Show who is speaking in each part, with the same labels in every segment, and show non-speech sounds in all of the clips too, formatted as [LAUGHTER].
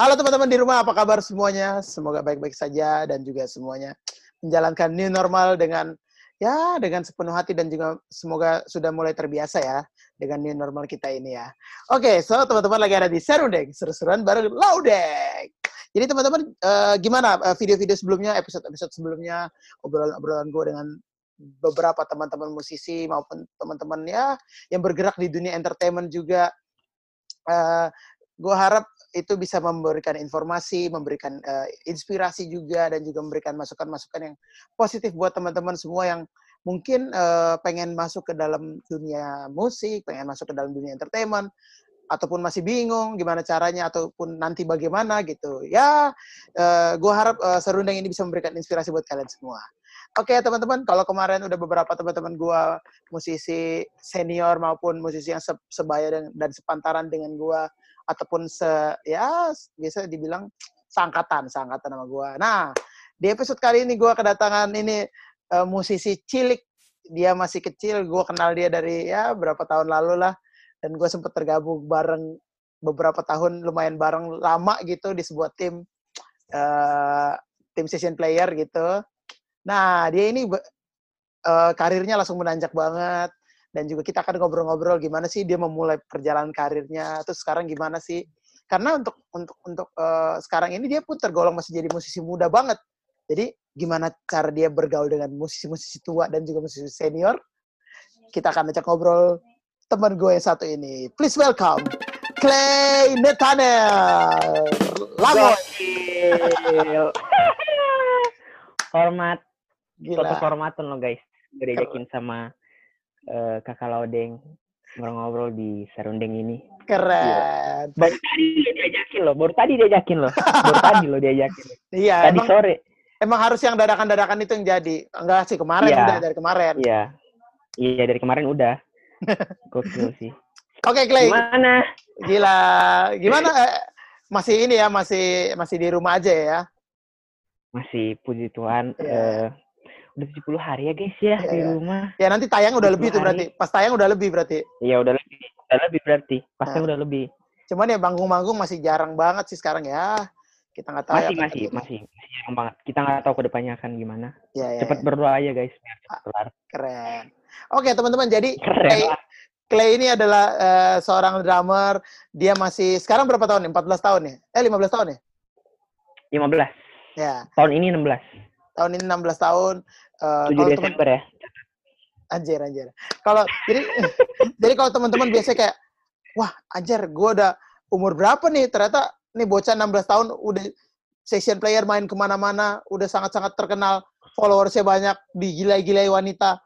Speaker 1: Halo teman-teman di rumah, apa kabar semuanya? Semoga baik-baik saja dan juga semuanya menjalankan new normal dengan ya dengan sepenuh hati dan juga semoga sudah mulai terbiasa ya dengan new normal kita ini ya. Oke, so teman-teman lagi ada di Serundeng, seru-seruan bareng Laudek. Jadi teman-teman uh, gimana uh, video-video sebelumnya, episode-episode sebelumnya, obrolan-obrolan gue dengan beberapa teman-teman musisi maupun teman-teman ya yang bergerak di dunia entertainment juga. Uh, gue harap itu bisa memberikan informasi, memberikan uh, inspirasi juga dan juga memberikan masukan-masukan yang positif buat teman-teman semua yang mungkin uh, pengen masuk ke dalam dunia musik, pengen masuk ke dalam dunia entertainment ataupun masih bingung gimana caranya ataupun nanti bagaimana gitu. Ya, uh, gue harap uh, serundeng ini bisa memberikan inspirasi buat kalian semua. Oke okay, teman-teman, kalau kemarin udah beberapa teman-teman gue musisi senior maupun musisi yang se sebaya dan, dan sepantaran dengan gue ataupun se ya biasa dibilang sangkatan sangkatan sama gue. Nah di episode kali ini gue kedatangan ini uh, musisi cilik dia masih kecil gue kenal dia dari ya berapa tahun lalu lah dan gue sempat tergabung bareng beberapa tahun lumayan bareng lama gitu di sebuah tim uh, tim session player gitu. Nah dia ini uh, karirnya langsung menanjak banget dan juga kita akan ngobrol-ngobrol gimana sih dia memulai perjalanan karirnya terus sekarang gimana sih? Karena untuk untuk untuk uh, sekarang ini dia pun tergolong masih jadi musisi muda banget. Jadi gimana cara dia bergaul dengan musisi-musisi tua dan juga musisi senior kita akan ajak ngobrol teman gue yang satu ini. Please welcome Clay Nathaniel.
Speaker 2: Lagoy hormat. Gila. Suatu kehormatan lo guys. Diajakin sama uh, kakak Laudeng ngobrol-ngobrol di Serundeng ini.
Speaker 1: Keren.
Speaker 2: Baru tadi lo diajakin loh, baru tadi diajakin loh. Baru tadi lo diajakin. [LAUGHS]
Speaker 1: Iya.
Speaker 2: Tadi emang, sore.
Speaker 1: Emang harus yang dadakan-dadakan itu yang jadi. Enggak sih, kemarin ya. udah dari kemarin.
Speaker 2: Iya. Iya, dari kemarin udah. [LAUGHS] Gokil sih.
Speaker 1: Oke, okay, Clay.
Speaker 2: Gimana?
Speaker 1: Gila. Gimana? Eh, masih ini ya, masih masih di rumah aja ya?
Speaker 2: Masih, puji Tuhan. Yeah. Uh, udah 70 hari ya guys ya, ya di ya. rumah.
Speaker 1: Ya nanti tayang udah lebih tuh berarti. Pas tayang udah lebih berarti.
Speaker 2: Iya udah lebih. Udah lebih berarti. Pasnya nah. udah lebih.
Speaker 1: Cuman ya banggung-banggung masih jarang banget sih sekarang ya. Kita nggak tahu.
Speaker 2: Masih, ya, masih, masih, masih jarang banget. Kita nggak tahu ke depannya akan gimana. Ya, ya, cepet ya. berdoa aja guys. Biar ah, kelar.
Speaker 1: Keren. Oke teman-teman, jadi
Speaker 2: Keren Clay,
Speaker 1: Clay ini adalah uh, seorang drummer. Dia masih, sekarang berapa tahun nih? 14 tahun ya? Eh 15 tahun ya?
Speaker 2: 15. Ya. Tahun ini 16.
Speaker 1: Tahun ini 16 tahun.
Speaker 2: Uh, 7 Desember temen, ya.
Speaker 1: Anjir, anjir. Kalau jadi [LAUGHS] jadi kalau teman-teman biasa kayak wah, anjir, gue udah umur berapa nih? Ternyata nih bocah 16 tahun udah session player main ke mana-mana, udah sangat-sangat terkenal, followersnya banyak, digilai-gilai wanita.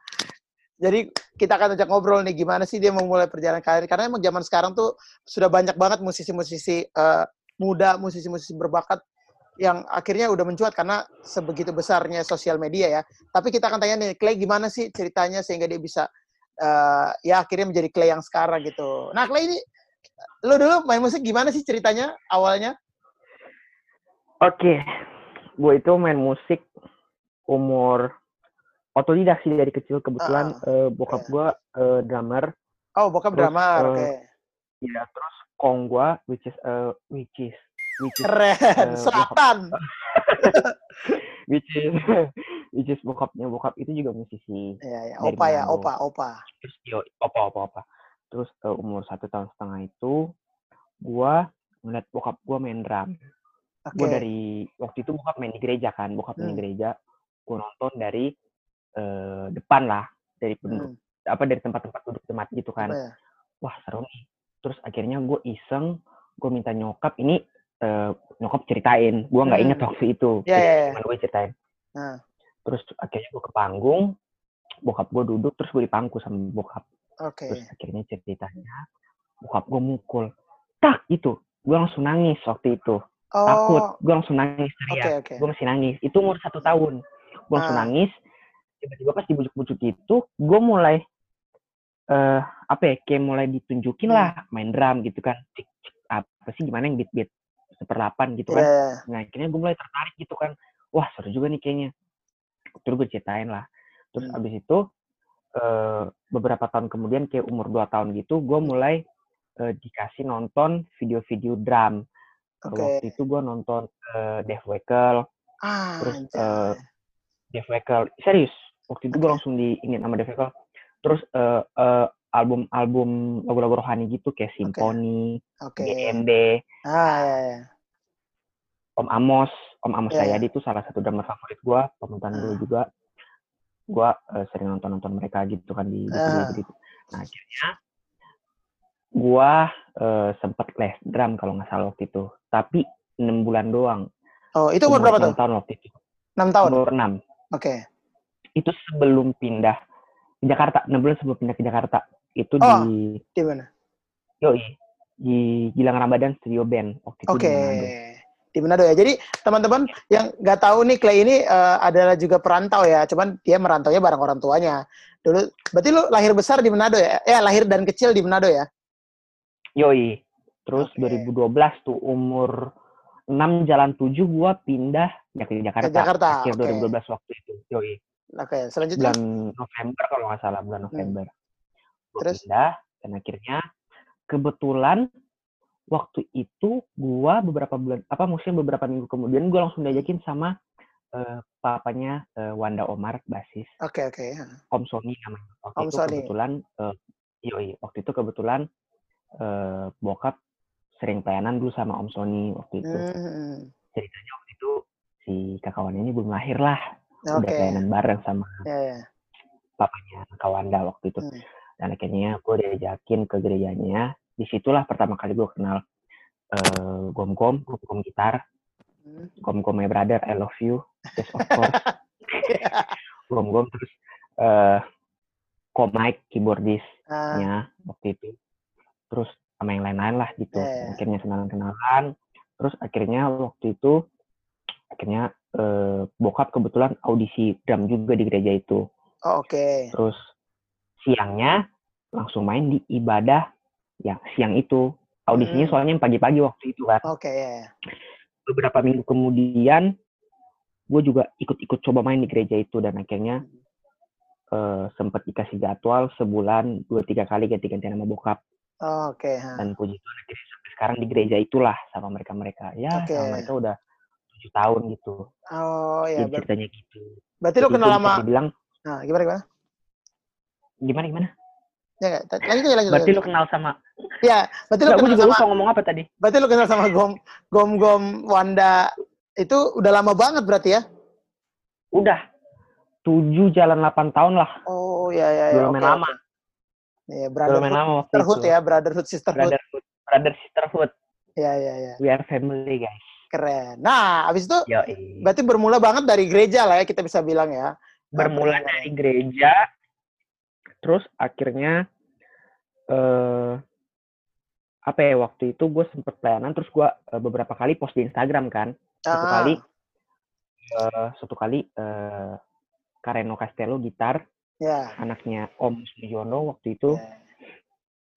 Speaker 1: Jadi kita akan ajak ngobrol nih gimana sih dia memulai perjalanan karir karena emang zaman sekarang tuh sudah banyak banget musisi-musisi uh, muda, musisi-musisi berbakat yang akhirnya udah mencuat karena sebegitu besarnya sosial media ya. Tapi kita akan tanya nih, Clay gimana sih ceritanya sehingga dia bisa uh, ya akhirnya menjadi Clay yang sekarang gitu. Nah Clay ini, lo dulu main musik gimana sih ceritanya awalnya?
Speaker 2: Oke, okay. gue itu main musik umur otodidak sih dari kecil kebetulan uh, uh, bokap yeah. gue uh, drummer.
Speaker 1: Oh bokap terus, drummer, uh, oke. Okay.
Speaker 2: Iya terus kong gue which is uh, which is
Speaker 1: which is, Keren, uh, [LAUGHS] selatan. [LAUGHS]
Speaker 2: which is [LAUGHS] which is bokapnya bokap itu juga musisi.
Speaker 1: Iya, ya. Opa ya, opa, opa.
Speaker 2: Terus yo, opa, opa, opa. Terus uh, umur satu tahun setengah itu, gua ngeliat bokap gua main drum. Okay. Gua dari waktu itu bokap main di gereja kan, bokap main di hmm. gereja. Gua nonton dari uh, depan lah, dari penduduk, hmm. apa dari tempat-tempat duduk tempat gitu kan. ya? Wah seru nih. Terus akhirnya gue iseng, gue minta nyokap ini uh, nyokap ceritain gue nggak inget hmm. waktu itu
Speaker 1: yeah, yeah, yeah.
Speaker 2: gue ceritain nah. terus akhirnya gue ke panggung bokap gue duduk terus gue dipangku sama bokap
Speaker 1: okay.
Speaker 2: terus akhirnya ceritanya bokap gue mukul tak itu gue langsung nangis waktu itu oh. takut gue langsung nangis teriak okay, okay. gue masih nangis itu umur satu tahun gue langsung nah. nangis tiba-tiba pas dibujuk-bujuk itu gue mulai uh, apa ya kayak mulai ditunjukin hmm. lah main drum gitu kan apa sih gimana yang beat beat seperlapan gitu kan. Yeah. Nah akhirnya gue mulai tertarik gitu kan. Wah seru juga nih kayaknya. Terus gue ceritain lah. Terus hmm. abis itu uh, beberapa tahun kemudian kayak umur 2 tahun gitu gue mulai uh, dikasih nonton video-video drum. Okay. Waktu itu gue nonton uh, Death Wekel, ah, terus uh, Death Wekel, serius. Waktu itu gue langsung diingin sama Death Wekel. Terus uh, uh, album-album lagu-lagu rohani gitu kayak Simfoni, okay. okay. GMB, ah, ya, ya. Om Amos, Om Amos yeah. Sayadi itu salah satu drummer favorit gue, pemutaran uh. gue juga. Gue uh, sering nonton-nonton mereka gitu kan di, uh. gitu. Nah akhirnya gue uh, sempet les drum kalau nggak salah waktu itu. Tapi enam bulan doang.
Speaker 1: Oh itu umur berapa tuh?
Speaker 2: tahun waktu itu.
Speaker 1: Enam tahun?
Speaker 2: Umur enam.
Speaker 1: Oke. Okay.
Speaker 2: Itu sebelum pindah ke Jakarta. Enam bulan sebelum pindah ke Jakarta. Itu
Speaker 1: oh,
Speaker 2: di...
Speaker 1: di mana?
Speaker 2: Yoi. Di Gilang Ramadan Studio Band.
Speaker 1: Waktu itu Oke. Okay di Manado ya. Jadi teman-teman yang nggak tahu nih Clay ini uh, adalah juga perantau ya, cuman dia merantau ya bareng orang tuanya. Dulu, berarti lu lahir besar di Manado ya? Eh lahir dan kecil di Manado ya?
Speaker 2: Yoi. Terus okay. 2012 tuh umur 6 jalan 7 gua pindah ya ke Jakarta. Ke
Speaker 1: Jakarta.
Speaker 2: Akhir okay. 2012 waktu itu. Yoi.
Speaker 1: Oke, okay. selanjutnya
Speaker 2: bulan November kalau nggak salah bulan hmm. November. Hmm. Terus pindah dan akhirnya kebetulan waktu itu gua beberapa bulan apa maksudnya beberapa minggu kemudian gua langsung diajakin sama uh, papanya uh, Wanda Omar basis.
Speaker 1: Oke okay, oke. Okay.
Speaker 2: Om Sony namanya. Waktu
Speaker 1: Om
Speaker 2: itu
Speaker 1: Sony.
Speaker 2: kebetulan uh, yoi waktu itu kebetulan uh, bokap sering pelayanan dulu sama Om Sony waktu itu. Hmm. Ceritanya waktu itu si kakawannya ini belum lahir lah. Okay. Udah pelayanan bareng sama yeah, yeah. papanya Kawanda waktu itu. Hmm. Dan akhirnya gue diajakin ke gerejanya di situlah pertama kali gue kenal uh, gom gom gom gom gitar hmm. gom gom my brother I love you yes of course [LAUGHS] gom gom terus uh, komik keyboardisnya uh. waktu itu terus sama yang lain-lain lah gitu yeah. akhirnya kenalan-kenalan terus akhirnya waktu itu akhirnya uh, bokap kebetulan audisi drum juga di gereja itu
Speaker 1: oh, oke okay.
Speaker 2: terus siangnya langsung main di ibadah ya siang itu audisinya hmm. soalnya pagi-pagi waktu itu kan.
Speaker 1: Oke. Okay,
Speaker 2: Beberapa minggu kemudian gue juga ikut-ikut coba main di gereja itu dan akhirnya uh, eh, sempat dikasih jadwal sebulan dua tiga kali ganti-ganti nama bokap.
Speaker 1: Oh, Oke. Okay,
Speaker 2: Dan puji Tuhan akhirnya sampai sekarang di gereja itulah sama mereka-mereka. Ya okay. sama mereka udah tujuh tahun gitu.
Speaker 1: Oh ya.
Speaker 2: Jadi ceritanya gitu.
Speaker 1: Berarti lo kenal lama?
Speaker 2: Dibilang.
Speaker 1: Nah gimana gimana?
Speaker 2: Gimana gimana?
Speaker 1: Ya, lanjut aja, lanjut.
Speaker 2: Berarti lu kenal sama
Speaker 1: Ya, berarti lu
Speaker 2: kenal juga sama, lupa ngomong apa tadi?
Speaker 1: Berarti lu kenal sama Gom Gom Gom Wanda itu udah lama banget berarti ya?
Speaker 2: Udah. tujuh jalan delapan tahun lah.
Speaker 1: Oh, ya ya ya.
Speaker 2: Belum okay, lama.
Speaker 1: Iya, brotherhood, lama sisterhood ya, brotherhood sisterhood.
Speaker 2: Brotherhood, brother sisterhood.
Speaker 1: Ya ya ya.
Speaker 2: We are family, guys.
Speaker 1: Keren. Nah, abis itu Yo, berarti bermula banget dari gereja lah ya kita bisa bilang ya.
Speaker 2: Bermula dari gereja, terus akhirnya eh apa ya waktu itu gue sempet pelayanan terus gue uh, beberapa kali post di Instagram kan satu ah. kali uh, satu kali uh, Kareno Castello gitar yeah. anaknya Om Sujono waktu itu yeah.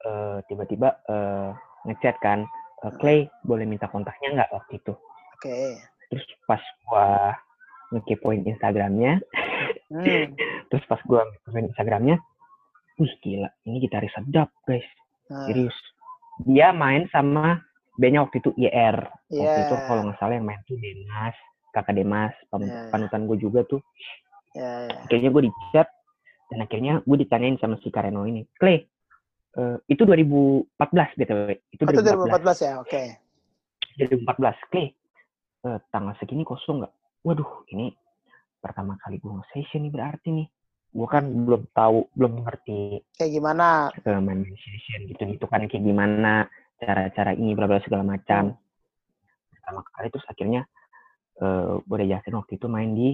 Speaker 2: uh, tiba-tiba uh, ngechat kan uh, Clay boleh minta kontaknya nggak waktu itu
Speaker 1: oke okay.
Speaker 2: terus pas gue ngekepoin Instagramnya hmm. [LAUGHS] terus pas gue ngekepoin Instagramnya wih gila ini gitaris sedap guys nah. serius dia main sama bandnya waktu itu IR yeah. waktu itu kalau nggak salah yang main tuh Demas kakak Demas yeah. panutan gue juga tuh yeah, yeah. akhirnya gue di chat dan akhirnya gue ditanyain sama si Kareno ini Clay uh, itu 2014 btw
Speaker 1: itu 2014, 2014 ya oke okay.
Speaker 2: 2014 Clay uh, tanggal segini kosong nggak waduh ini pertama kali gue nge-session nih berarti nih gue kan belum tahu belum ngerti
Speaker 1: kayak gimana?
Speaker 2: main session gitu gitu kan kayak gimana cara-cara ini bla bla segala macam. Hmm. pertama kali terus akhirnya uh, gue udah jelasin waktu itu main di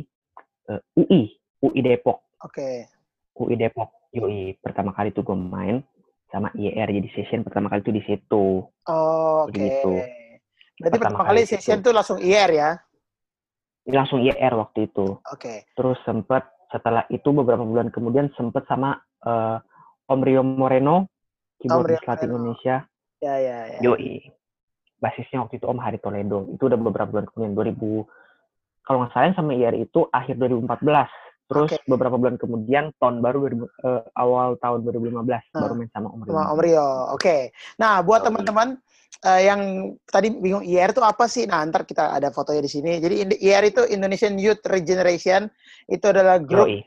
Speaker 2: uh, UI UI Depok.
Speaker 1: Oke. Okay.
Speaker 2: UI Depok UI pertama kali tuh gue main sama IR jadi session pertama kali tuh di situ.
Speaker 1: Oh, oke. Okay. gitu. Berarti pertama, pertama kali, kali session tuh langsung IR ya?
Speaker 2: Langsung IR waktu itu.
Speaker 1: Oke. Okay.
Speaker 2: terus sempet setelah itu beberapa bulan kemudian sempet sama uh, Om Rio Moreno keyboardis Latin Indonesia
Speaker 1: ya ya ya
Speaker 2: Yoi basisnya waktu itu Om Hari Toledo itu udah beberapa bulan kemudian 2000 kalau nggak salah sama IR itu akhir 2014 Terus okay. beberapa bulan kemudian tahun baru uh, awal tahun 2015 hmm. baru main sama Om Rio.
Speaker 1: Om Rio. Oke. Okay. Nah, buat teman-teman uh, yang tadi bingung IR itu apa sih? Nah, ntar kita ada fotonya di sini. Jadi IR itu Indonesian Youth Regeneration. Itu adalah grup Yoi.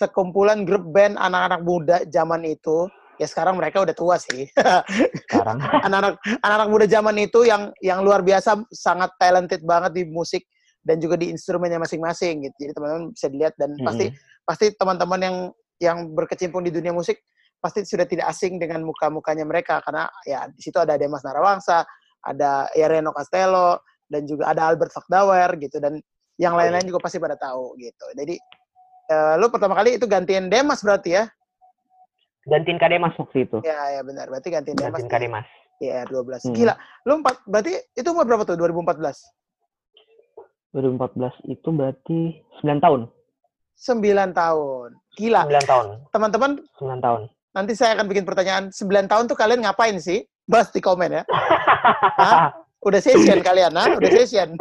Speaker 1: sekumpulan grup band anak-anak muda zaman itu. Ya sekarang mereka udah tua sih. [LAUGHS] Sekarang anak-anak anak-anak muda zaman itu yang yang luar biasa sangat talented banget di musik dan juga di instrumennya masing-masing gitu. Jadi teman-teman bisa dilihat dan hmm. pasti pasti teman-teman yang yang berkecimpung di dunia musik pasti sudah tidak asing dengan muka-mukanya mereka karena ya di situ ada Demas Narawangsa, ada ya Reno Castello dan juga ada Albert Fakdawer gitu dan yang lain-lain juga pasti pada tahu gitu. Jadi uh, lu pertama kali itu gantiin Demas berarti ya?
Speaker 2: Gantiin Kademas waktu itu.
Speaker 1: Ya, ya benar. Berarti gantiin,
Speaker 2: Demas. Gantiin Kademas.
Speaker 1: Iya, 12. Hmm. Gila. Lu empat berarti itu umur berapa tuh 2014?
Speaker 2: 2014 itu berarti 9 tahun.
Speaker 1: 9 tahun. Gila.
Speaker 2: 9 tahun.
Speaker 1: Teman-teman
Speaker 2: 9 tahun.
Speaker 1: Nanti saya akan bikin pertanyaan, 9 tahun tuh kalian ngapain sih? Bahas di komen ya. [LAUGHS] Hah? Udah session kalian, nah? Udah session.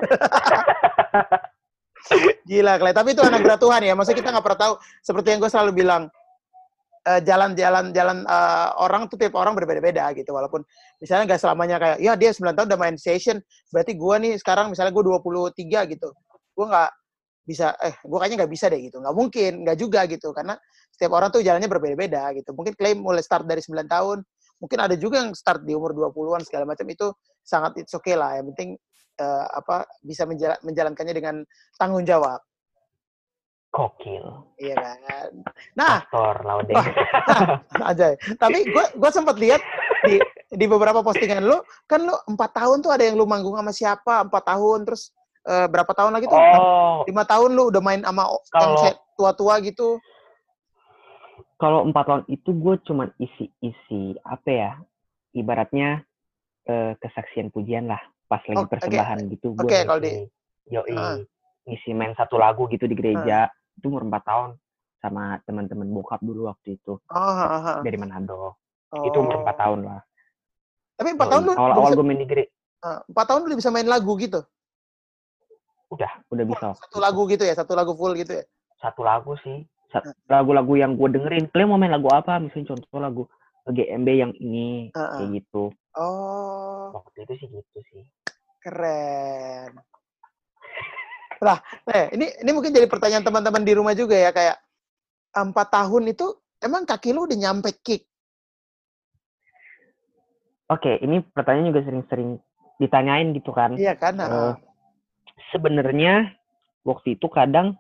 Speaker 1: [LAUGHS] Gila, kalian. Tapi itu anak berat Tuhan ya. Maksudnya kita nggak pernah tahu. Seperti yang gue selalu bilang, eh, jalan-jalan uh, jalan uh, orang tuh tiap orang berbeda-beda gitu walaupun misalnya nggak selamanya kayak ya dia 9 tahun udah main session berarti gue nih sekarang misalnya gue 23 gitu gue nggak bisa eh gue kayaknya nggak bisa deh gitu nggak mungkin nggak juga gitu karena setiap orang tuh jalannya berbeda-beda gitu mungkin klaim mulai start dari 9 tahun mungkin ada juga yang start di umur 20-an segala macam itu sangat it's okay lah yang penting uh, apa bisa menjala, menjalankannya dengan tanggung jawab
Speaker 2: Kokil.
Speaker 1: Iya kan. Nah,
Speaker 2: Pastor Laude.
Speaker 1: nah, aja. Tapi gue gue sempat lihat di di beberapa postingan lu, kan lu empat tahun tuh ada yang lu manggung sama siapa empat tahun, terus uh, berapa tahun lagi tuh? Oh. Lima tahun lu udah main sama kalau, yang tua-tua gitu.
Speaker 2: Kalau empat tahun itu gue cuman isi-isi apa ya? Ibaratnya uh, kesaksian pujian lah, pas lagi oh, persembahan okay. gitu.
Speaker 1: Oke, okay, kalau di
Speaker 2: Yoi, uh. ngisi main satu lagu gitu di gereja. Uh itu umur 4 tahun sama teman-teman bokap dulu waktu itu.
Speaker 1: Oh, ha,
Speaker 2: Dari Manado. Oh. Itu umur 4 tahun lah.
Speaker 1: Tapi 4 tahun lu
Speaker 2: awal-awal gue main di gereja.
Speaker 1: Uh, 4 tahun lu bisa main lagu gitu?
Speaker 2: Udah, udah bisa.
Speaker 1: Satu lagu gitu ya, satu lagu full gitu ya?
Speaker 2: Satu lagu sih. Lagu-lagu yang gue dengerin. Kalian mau main lagu apa? Misalnya contoh lagu GMB yang ini, uh -uh. kayak gitu.
Speaker 1: Oh.
Speaker 2: Waktu itu sih gitu sih.
Speaker 1: Keren. Nah, eh, ini ini mungkin jadi pertanyaan teman-teman di rumah juga ya kayak empat tahun itu emang kaki lu udah nyampe kick?
Speaker 2: Oke, ini pertanyaan juga sering-sering ditanyain gitu kan?
Speaker 1: Iya kan?
Speaker 2: Uh, Sebenarnya waktu itu kadang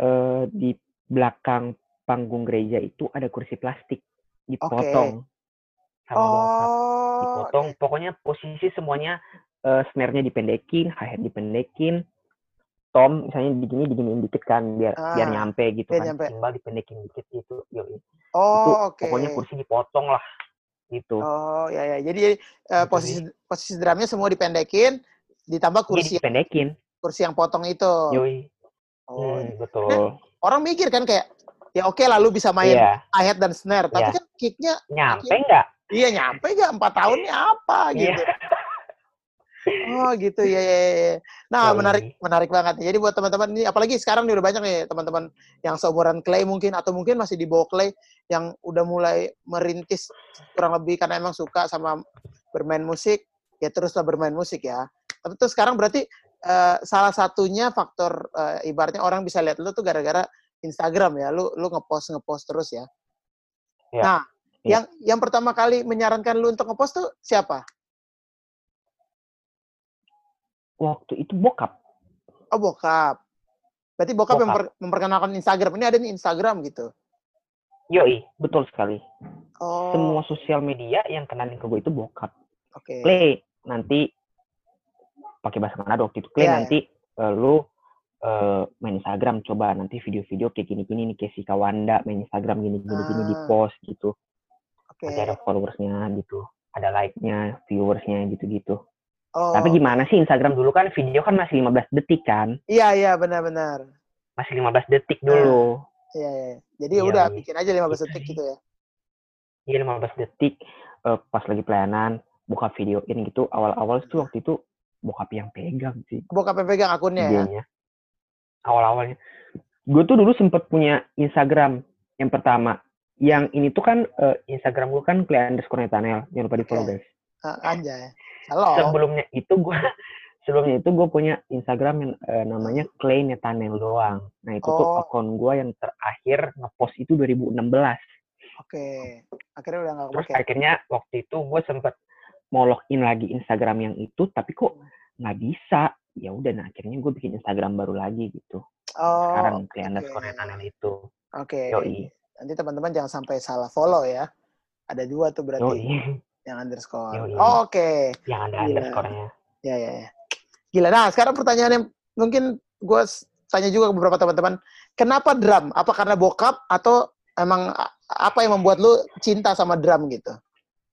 Speaker 2: uh, di belakang panggung gereja itu ada kursi plastik dipotong okay. sama oh, dipotong. Okay. Pokoknya posisi semuanya uh, snare-nya dipendekin, hi-hat dipendekin, tom misalnya digini diginiin dikit kan biar ah, biar nyampe gitu kan nyampe. timbal dipendekin dikit gitu yo
Speaker 1: oh itu okay.
Speaker 2: pokoknya kursi dipotong lah gitu
Speaker 1: oh ya ya jadi uh, posisi posisi drumnya semua dipendekin ditambah kursi
Speaker 2: jadi dipendekin
Speaker 1: kursi yang potong itu
Speaker 2: Yoi. oh hmm, betul nah,
Speaker 1: orang mikir kan kayak ya oke okay, lalu bisa main yeah. hi dan snare tapi yeah. kan kicknya
Speaker 2: nyampe nggak
Speaker 1: iya nyampe nggak empat tahunnya apa iya. gitu yeah. Oh gitu ya. ya, ya. Nah oh, menarik menarik banget. Jadi buat teman-teman ini apalagi sekarang nih udah banyak nih teman-teman yang seumuran Clay mungkin atau mungkin masih di bawah Clay yang udah mulai merintis kurang lebih karena emang suka sama bermain musik ya teruslah bermain musik ya. Tapi tuh sekarang berarti uh, salah satunya faktor uh, ibaratnya orang bisa lihat lu tuh gara-gara Instagram ya. Lu lu ngepost ngepost terus ya. ya. Nah, ya. yang yang pertama kali menyarankan lu untuk ngepost tuh siapa?
Speaker 2: waktu itu bokap.
Speaker 1: Oh bokap. Berarti bokap, bokap. Memper, memperkenalkan Instagram. Ini ada nih Instagram gitu.
Speaker 2: Yoi, betul sekali. Oh. Semua sosial media yang kenalin ke gue itu bokap.
Speaker 1: Oke. Okay.
Speaker 2: Clay, nanti pakai bahasa Manado waktu itu. Clay, yeah, nanti yeah. Uh, lu uh, main Instagram coba nanti video-video kayak gini-gini nih kayak si Kawanda main Instagram gini-gini ah. gini di post gitu. Oke. Okay. Ada followersnya gitu, ada like-nya, viewersnya gitu-gitu. Oh. Tapi gimana sih Instagram dulu kan video kan masih 15 detik kan?
Speaker 1: Iya, iya, benar-benar.
Speaker 2: Masih 15 detik dulu.
Speaker 1: Iya, iya. Jadi ya udah bikin aja 15 gitu detik gitu ya.
Speaker 2: Iya, 15 detik uh, pas lagi pelayanan buka videoin gitu. Awal-awal itu waktu itu bokap yang pegang sih.
Speaker 1: Bokap yang pegang akunnya ya?
Speaker 2: Awal-awalnya. gue tuh dulu sempet punya Instagram yang pertama. Yang ini tuh kan uh, Instagram gue kan Clay underscore Netanel. Jangan lupa di follow guys.
Speaker 1: Uh, anjay. Halo.
Speaker 2: Sebelumnya itu gue [LAUGHS] sebelumnya itu gue punya Instagram yang uh, namanya Clay Netanel doang. Nah itu oh. tuh akun gue yang terakhir ngepost itu 2016.
Speaker 1: Oke, akhirnya udah nggak
Speaker 2: Terus akhirnya waktu itu gue sempet mau login lagi Instagram yang itu, tapi kok nggak bisa. Ya udah, nah akhirnya gue bikin Instagram baru lagi gitu. Oh, Sekarang okay. underscore itu.
Speaker 1: Oke. Okay. Nanti teman-teman jangan sampai salah follow ya. Ada dua tuh berarti. Yoi. Yang underscore. Oh, Oke. Okay.
Speaker 2: Yang ada Gila. underscore-nya.
Speaker 1: Ya, ya, ya. Gila. Nah, sekarang pertanyaan yang mungkin gue tanya juga ke beberapa teman-teman. Kenapa drum? Apa karena bokap atau emang apa yang membuat lu cinta sama drum gitu?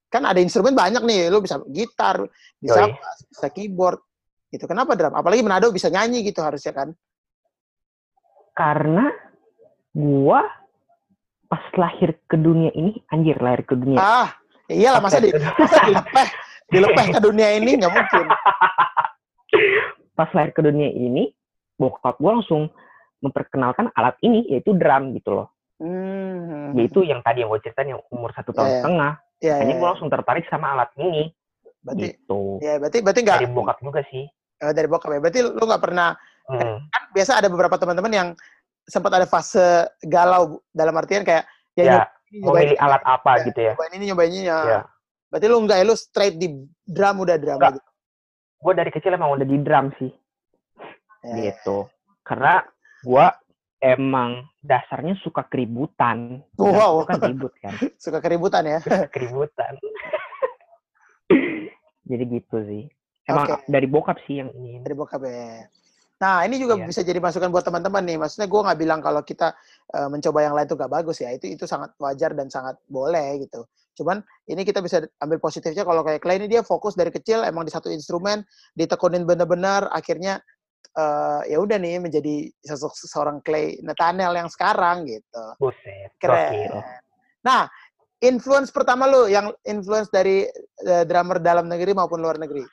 Speaker 1: Kan ada instrumen banyak nih, lu bisa gitar, bisa Yoi. bass, bisa keyboard, gitu. Kenapa drum? Apalagi Manado bisa nyanyi gitu harusnya kan?
Speaker 2: Karena gua pas lahir ke dunia ini, anjir lahir ke dunia.
Speaker 1: Ah, iyalah masa, di, [LAUGHS] masa dilepeh, dilepeh ke dunia ini nggak mungkin.
Speaker 2: Pas lahir ke dunia ini, bokap gua langsung memperkenalkan alat ini yaitu drum gitu loh. Hmm. Yaitu yang tadi yang gue ceritain yang umur satu tahun yeah. setengah. Yeah, Hanya yeah. gue langsung tertarik sama alat ini.
Speaker 1: Berarti, gitu. Ya, berarti berarti nggak
Speaker 2: dari bokap juga sih.
Speaker 1: Uh, dari bokap ya. Berarti lu nggak pernah hmm. kan biasa ada beberapa teman-teman yang sempat ada fase galau dalam artian kayak
Speaker 2: ya, ya nyobain, nyobain alat apa ya, gitu ya.
Speaker 1: Nyobain ini nyobain ini ya. ya. Berarti lu nggak ya lu straight di drum udah drum
Speaker 2: gitu. Gue dari kecil emang udah di drum sih. Ya. Gitu. Karena gue emang dasarnya suka keributan.
Speaker 1: Wow.
Speaker 2: Kan ribut [LAUGHS] kan.
Speaker 1: suka keributan ya.
Speaker 2: Suka keributan. [LAUGHS] jadi gitu sih. Emang okay. dari bokap sih yang ini.
Speaker 1: Dari bokap ya. Nah, ini juga iya. bisa jadi masukan buat teman-teman nih. Maksudnya gue nggak bilang kalau kita uh, mencoba yang lain itu gak bagus ya. Itu itu sangat wajar dan sangat boleh gitu. Cuman ini kita bisa ambil positifnya kalau kayak Clay ini dia fokus dari kecil emang di satu instrumen, ditekunin benar-benar, akhirnya uh, ya udah nih menjadi sosok seorang Clay Nathaniel yang sekarang gitu.
Speaker 2: Buset.
Speaker 1: Keren. Nah, influence pertama lu yang influence dari uh, drummer dalam negeri maupun luar negeri.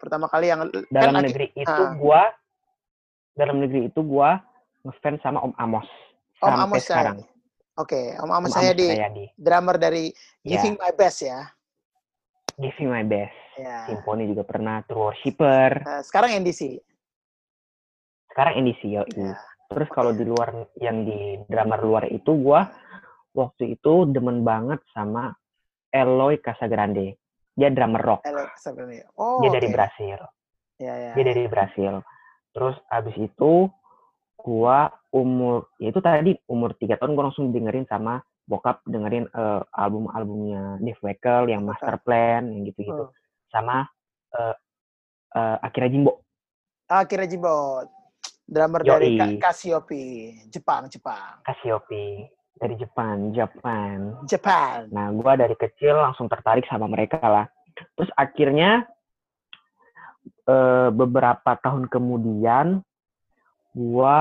Speaker 1: Pertama kali yang
Speaker 2: dalam kan, negeri itu uh, gua dalam negeri itu gua ngefans sama Om Amos.
Speaker 1: Om Amos sekarang. Oke, okay, Om Amos, Om saya, di, di drummer dari yeah. Giving My Best ya.
Speaker 2: Giving My Best. Yeah. Symphony juga pernah, True Worshipper.
Speaker 1: Uh, sekarang NDC
Speaker 2: sekarang NDC ya. Yeah. Terus kalau di luar yang di drummer luar itu gua waktu itu demen banget sama Eloy Casagrande. Dia drummer rock.
Speaker 1: Eloy Casagrande. Oh,
Speaker 2: dia okay. dari Brasil.
Speaker 1: Yeah, yeah.
Speaker 2: Dia dari Brasil. Terus abis itu gua umur ya itu tadi umur tiga tahun gua langsung dengerin sama bokap dengerin uh, album-albumnya Dave Weckl yang Master Plan yang gitu-gitu. Hmm. Sama uh, uh, Akira Jimbo.
Speaker 1: Akira Jimbo drummer Yoi. dari Cassiope, Jepang, Jepang.
Speaker 2: Cassiope dari Jepang, Jepang.
Speaker 1: Jepang.
Speaker 2: Nah, gue dari kecil langsung tertarik sama mereka lah. Terus akhirnya uh, beberapa tahun kemudian gue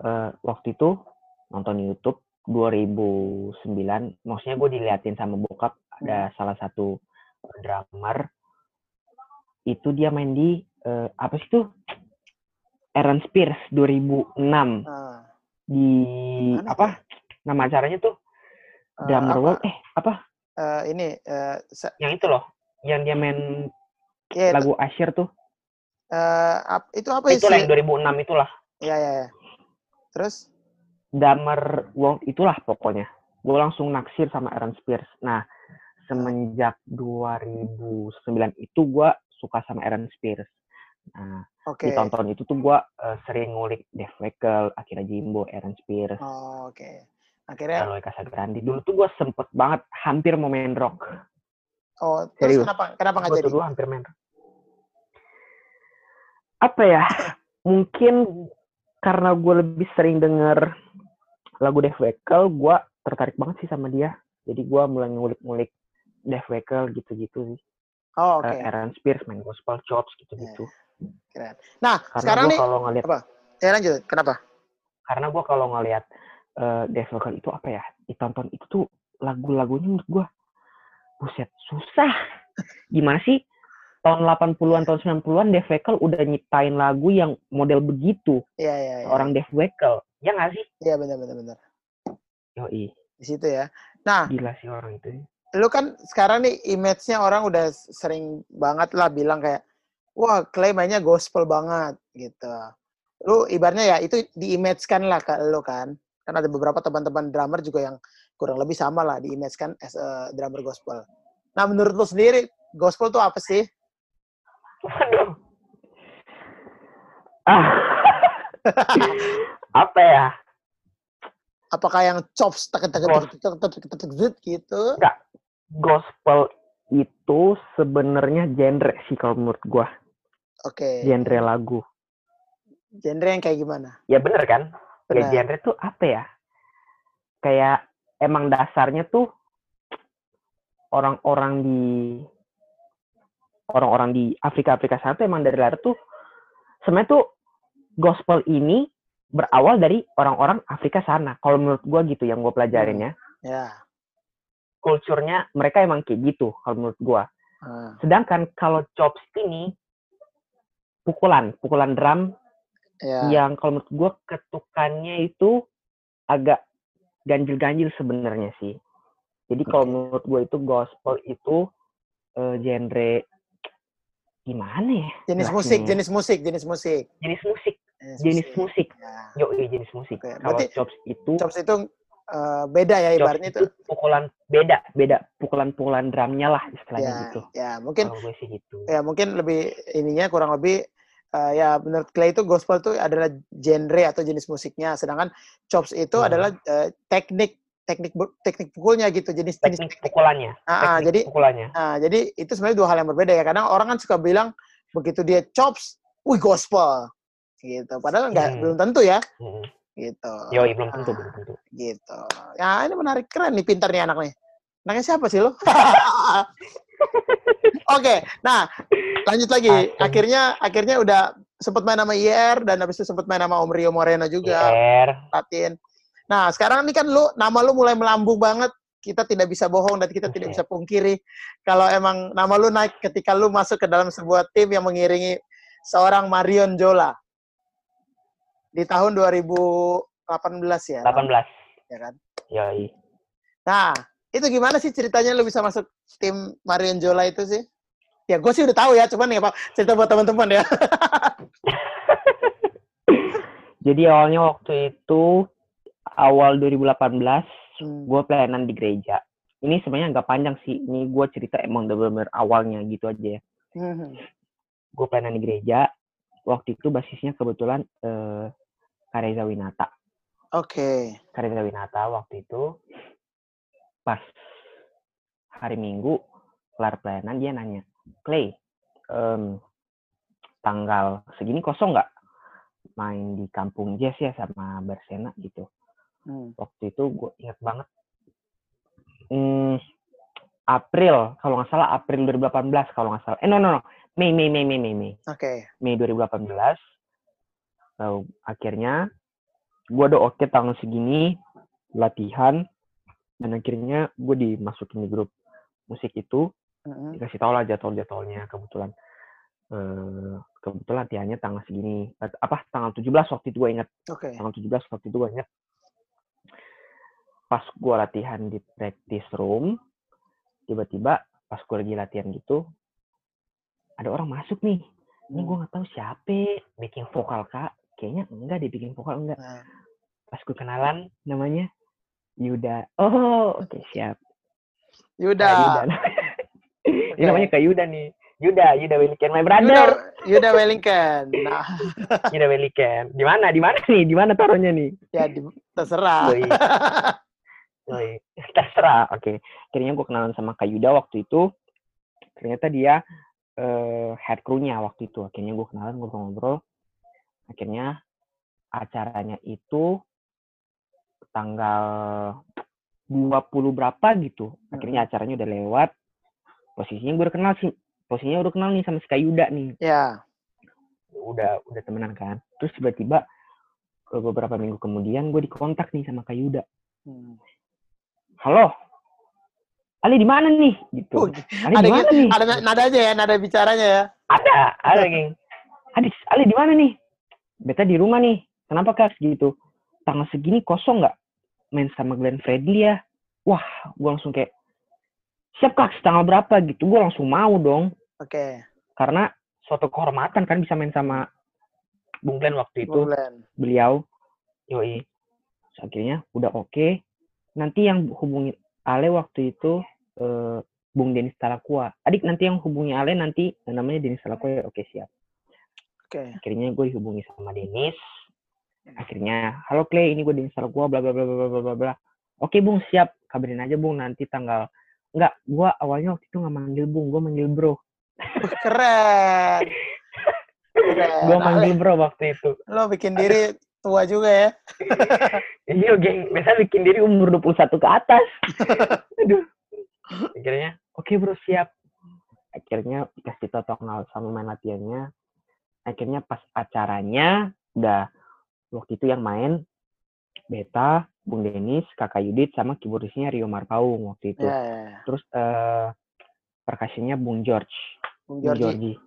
Speaker 2: uh, waktu itu nonton YouTube 2009, maksudnya gue diliatin sama bokap ada hmm. salah satu drummer itu dia main di uh, apa sih tuh Aaron Spears 2006 uh. di Mana apa? nama acaranya tuh uh, Drummer World. Eh apa?
Speaker 1: Uh, ini uh,
Speaker 2: yang itu loh yang dia main yeah, lagu Asher tuh.
Speaker 1: Uh, ap, itu apa
Speaker 2: itu yang 2006 itulah.
Speaker 1: Ya ya, ya. terus?
Speaker 2: Drummer World itulah pokoknya. Gue langsung naksir sama Aaron Spears. Nah semenjak 2009 itu gue suka sama Aaron Spears Nah, okay. ditonton itu tuh gue uh, sering ngulik Dave Weckl, Akira Jimbo, Aaron Spears.
Speaker 1: Oh, Oke. Okay. Akhirnya
Speaker 2: Eloy Casagrande. Dulu tuh gue sempet banget hampir mau main rock.
Speaker 1: Oh, terus Serius. kenapa kenapa nggak jadi?
Speaker 2: Dulu hampir main rock. Apa ya? [LAUGHS] Mungkin karena gue lebih sering denger lagu Dave Weckl, gue tertarik banget sih sama dia. Jadi gue mulai ngulik-ngulik Dave Weckl gitu-gitu sih.
Speaker 1: Oh, oke. Okay.
Speaker 2: Aaron Spears main gospel chops gitu-gitu. Yeah.
Speaker 1: Keren. Nah, Karena sekarang nih
Speaker 2: kalau ngeliat
Speaker 1: apa? Ya lanjut. Kenapa?
Speaker 2: Karena gue kalau ngeliat uh, Dave itu apa ya? Ditonton itu tuh lagu-lagunya menurut gue buset susah. Gimana sih tahun 80-an tahun 90-an Dave Weckl udah nyiptain lagu yang model begitu.
Speaker 1: Iya iya. Ya.
Speaker 2: Orang Dave Weckl, ya nggak sih?
Speaker 1: Iya benar benar benar.
Speaker 2: Yoi.
Speaker 1: Di situ ya. Nah.
Speaker 2: Gila sih orang itu.
Speaker 1: Lu kan sekarang nih image-nya orang udah sering banget lah bilang kayak, wah Clay mainnya gospel banget gitu. Lu ibarnya ya itu di-image-kan lah ke lu kan. Kan ada beberapa teman-teman drummer juga yang kurang lebih sama lah di-image-kan as a drummer gospel. Nah menurut lu sendiri, gospel tuh apa sih?
Speaker 2: Waduh. Ah. [LAUGHS] apa ya?
Speaker 1: Apakah yang chops tak tak tak tak gitu?
Speaker 2: Enggak. Gospel itu sebenarnya genre sih kalau menurut gua.
Speaker 1: Oke. Okay.
Speaker 2: Genre lagu.
Speaker 1: Genre yang kayak gimana?
Speaker 2: Ya bener kan? Bener. genre tuh apa ya? Kayak emang dasarnya tuh orang-orang di orang-orang di Afrika Afrika sana tuh emang dari lahir tuh sebenarnya tuh gospel ini berawal dari orang-orang Afrika sana. Kalau menurut gue gitu yang gue pelajarin ya.
Speaker 1: Ya.
Speaker 2: Kulturnya mereka emang kayak gitu kalau menurut gue. Hmm. Sedangkan kalau chops ini pukulan, pukulan drum ya. yang kalau menurut gue ketukannya itu agak ganjil-ganjil sebenarnya sih. Jadi kalau menurut gue itu gospel itu uh, genre gimana ya?
Speaker 1: Jenis musik, jenis musik, jenis musik.
Speaker 2: Jenis musik. Jenis, jenis musik. musik. Ya. Yo, jenis musik. Okay. Kalau chops itu
Speaker 1: chops itu uh, beda ya ibaratnya itu.
Speaker 2: pukulan beda, beda pukulan-pukulan drumnya lah istilahnya
Speaker 1: ya,
Speaker 2: gitu.
Speaker 1: Ya, mungkin
Speaker 2: gue sih gitu.
Speaker 1: Ya, mungkin lebih ininya kurang lebih uh, ya menurut Clay itu gospel itu adalah genre atau jenis musiknya, sedangkan chops itu hmm. adalah uh, teknik teknik teknik pukulnya gitu jenis
Speaker 2: teknik, jenis pukulannya
Speaker 1: ah,
Speaker 2: teknik
Speaker 1: jadi
Speaker 2: pukulannya
Speaker 1: ah, jadi itu sebenarnya dua hal yang berbeda ya kadang orang kan suka bilang begitu dia chops wih gospel gitu padahal nggak hmm. belum tentu ya hmm. Gitu
Speaker 2: yo belum tentu ah, belum tentu
Speaker 1: gitu ya ini menarik keren nih pintar nih anak nih anaknya siapa sih lo [LAUGHS] Oke, okay, nah lanjut lagi. Akhirnya akhirnya udah sempat main sama IR dan habis itu sempat main sama Om Rio Moreno juga.
Speaker 2: IR.
Speaker 1: Latin. Nah, sekarang ini kan lu nama lu mulai melambung banget. Kita tidak bisa bohong dan kita okay. tidak bisa pungkiri kalau emang nama lu naik ketika lu masuk ke dalam sebuah tim yang mengiringi seorang Marion Jola di tahun 2018 ya.
Speaker 2: 18.
Speaker 1: Ya kan?
Speaker 2: Yoi.
Speaker 1: Nah, itu gimana sih ceritanya lu bisa masuk tim Marion Jola itu sih? Ya, gue sih udah tahu ya, cuman ya Pak, cerita buat teman-teman ya. [LAUGHS]
Speaker 2: Jadi awalnya waktu itu awal 2018 hmm. gue pelayanan di gereja. Ini sebenarnya nggak panjang sih. Ini gue cerita emang bener-bener awalnya gitu aja ya. Hmm. Gue pelayanan di gereja. Waktu itu basisnya kebetulan eh, Kareza Winata.
Speaker 1: Oke. Okay.
Speaker 2: Kareza Winata waktu itu pas hari Minggu kelar pelayanan dia nanya, Clay, um, tanggal segini kosong nggak main di kampung Jazz ya sama Bersena gitu. Hmm. Waktu itu gue ingat banget. Hmm, April, kalau nggak salah April 2018 kalau nggak salah. Eh no no no, Mei Mei Mei Mei Mei Mei.
Speaker 1: Oke. Okay.
Speaker 2: Mei 2018. So, akhirnya gue udah oke okay, tanggal segini latihan dan akhirnya gue dimasukin di grup musik itu mm-hmm. dikasih tau lah jadwal-jadwalnya kebetulan uh, kebetulan latihannya tanggal segini apa tanggal 17 waktu itu gue inget
Speaker 1: okay.
Speaker 2: tanggal 17 waktu itu gue inget pas gue latihan di practice room tiba-tiba pas gue lagi latihan gitu ada orang masuk nih ini gue hmm. nggak tahu siapa bikin vokal kak kayaknya enggak dia bikin vokal enggak nah. pas gue kenalan namanya Yuda oh oke okay, siap
Speaker 1: Yuda, nah, Yuda.
Speaker 2: okay. [LAUGHS] ini namanya kak Yuda nih Yuda, Yuda Wellington, my brother.
Speaker 1: Yuda, Yuda Wellington. Nah. [LAUGHS]
Speaker 2: Yuda Wellington. Di mana? Di mana nih? Di mana taruhnya nih?
Speaker 1: Ya, di, terserah. [LAUGHS]
Speaker 2: terserah oke okay. akhirnya gue kenalan sama Kak Yuda waktu itu ternyata dia uh, head crew-nya waktu itu akhirnya gue kenalan ngobrol-ngobrol akhirnya acaranya itu tanggal 20 berapa gitu akhirnya acaranya udah lewat posisinya gue udah kenal sih posisinya udah kenal nih sama si Kak Yuda nih
Speaker 1: ya
Speaker 2: udah udah temenan kan terus tiba-tiba beberapa minggu kemudian gue dikontak nih sama Kak Yuda hmm halo Ale di mana nih? Gitu. Oh,
Speaker 1: Ale di mana nih? Ada nadanya ya, nada bicaranya ya.
Speaker 2: Ada, ada geng. Adis, Ale di mana nih? Beta di rumah nih. Kenapa kak gitu? Tanggal segini kosong nggak? Main sama Glenn Fredly ya? Wah, gue langsung kayak siap kak tanggal berapa gitu. Gue langsung mau dong.
Speaker 1: Oke. Okay.
Speaker 2: Karena suatu kehormatan kan bisa main sama Bung Glenn waktu itu. Bung Glenn. Beliau. Yoi. Akhirnya udah oke. Okay. Nanti yang hubungi Ale waktu itu uh, Bung Denis Talakua. Adik nanti yang hubungi Ale nanti namanya Denis Talakua ya oke siap. Oke. Okay. Akhirnya gue dihubungi sama Denis. Akhirnya, halo Clay, ini gue Denis Talakua, bla bla bla bla bla bla bla. Oke Bung, siap. Kabarin aja Bung nanti tanggal. Enggak, gue awalnya waktu itu nggak manggil Bung, gue manggil Bro.
Speaker 1: Keren. [LAUGHS]
Speaker 2: Keren. gue manggil Bro waktu itu.
Speaker 1: Lo bikin diri tua juga ya. [LAUGHS]
Speaker 2: iya, geng. Biasa bikin diri umur 21 ke atas. [LAUGHS] Aduh. Akhirnya, oke okay, bro, siap. Akhirnya dikasih tau kenal sama main latihannya. Akhirnya pas acaranya, udah waktu itu yang main Beta, Bung Denis, Kakak Yudit, sama keyboardisnya Rio Marpaung waktu itu. Yeah, yeah. Ya. Terus uh, perkasinya Bung George. Bung George.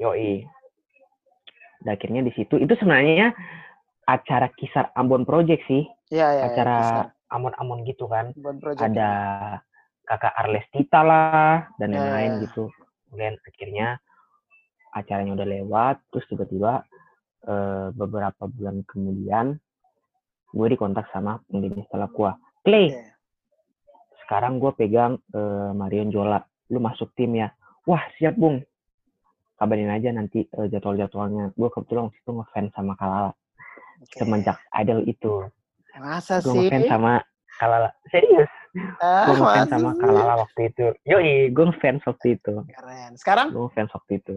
Speaker 2: Yoi. Dan akhirnya di situ, itu sebenarnya acara kisar Ambon Project sih.
Speaker 1: Iya, iya.
Speaker 2: Acara Ambon-Ambon gitu kan. Ada kakak Arlestita lah dan yang lain ya. gitu. Kemudian akhirnya acaranya udah lewat, terus tiba-tiba uh, beberapa bulan kemudian gue dikontak sama pembina setelah gua. Clay, yeah. sekarang gue pegang uh, Marion Jola. Lu masuk tim ya. Wah siap bung. Kabarin aja nanti uh, jadwal-jadwalnya. Gue kebetulan waktu itu ngefans sama Kalala okay. semenjak idol itu.
Speaker 1: Masa
Speaker 2: gua sih? Gue ngefans sama Kalala. Serius. Uh, gue ngefans sama? Kalala waktu itu. Yoi, gue ngefans waktu itu.
Speaker 1: Keren. Sekarang?
Speaker 2: Gue ngefans waktu itu.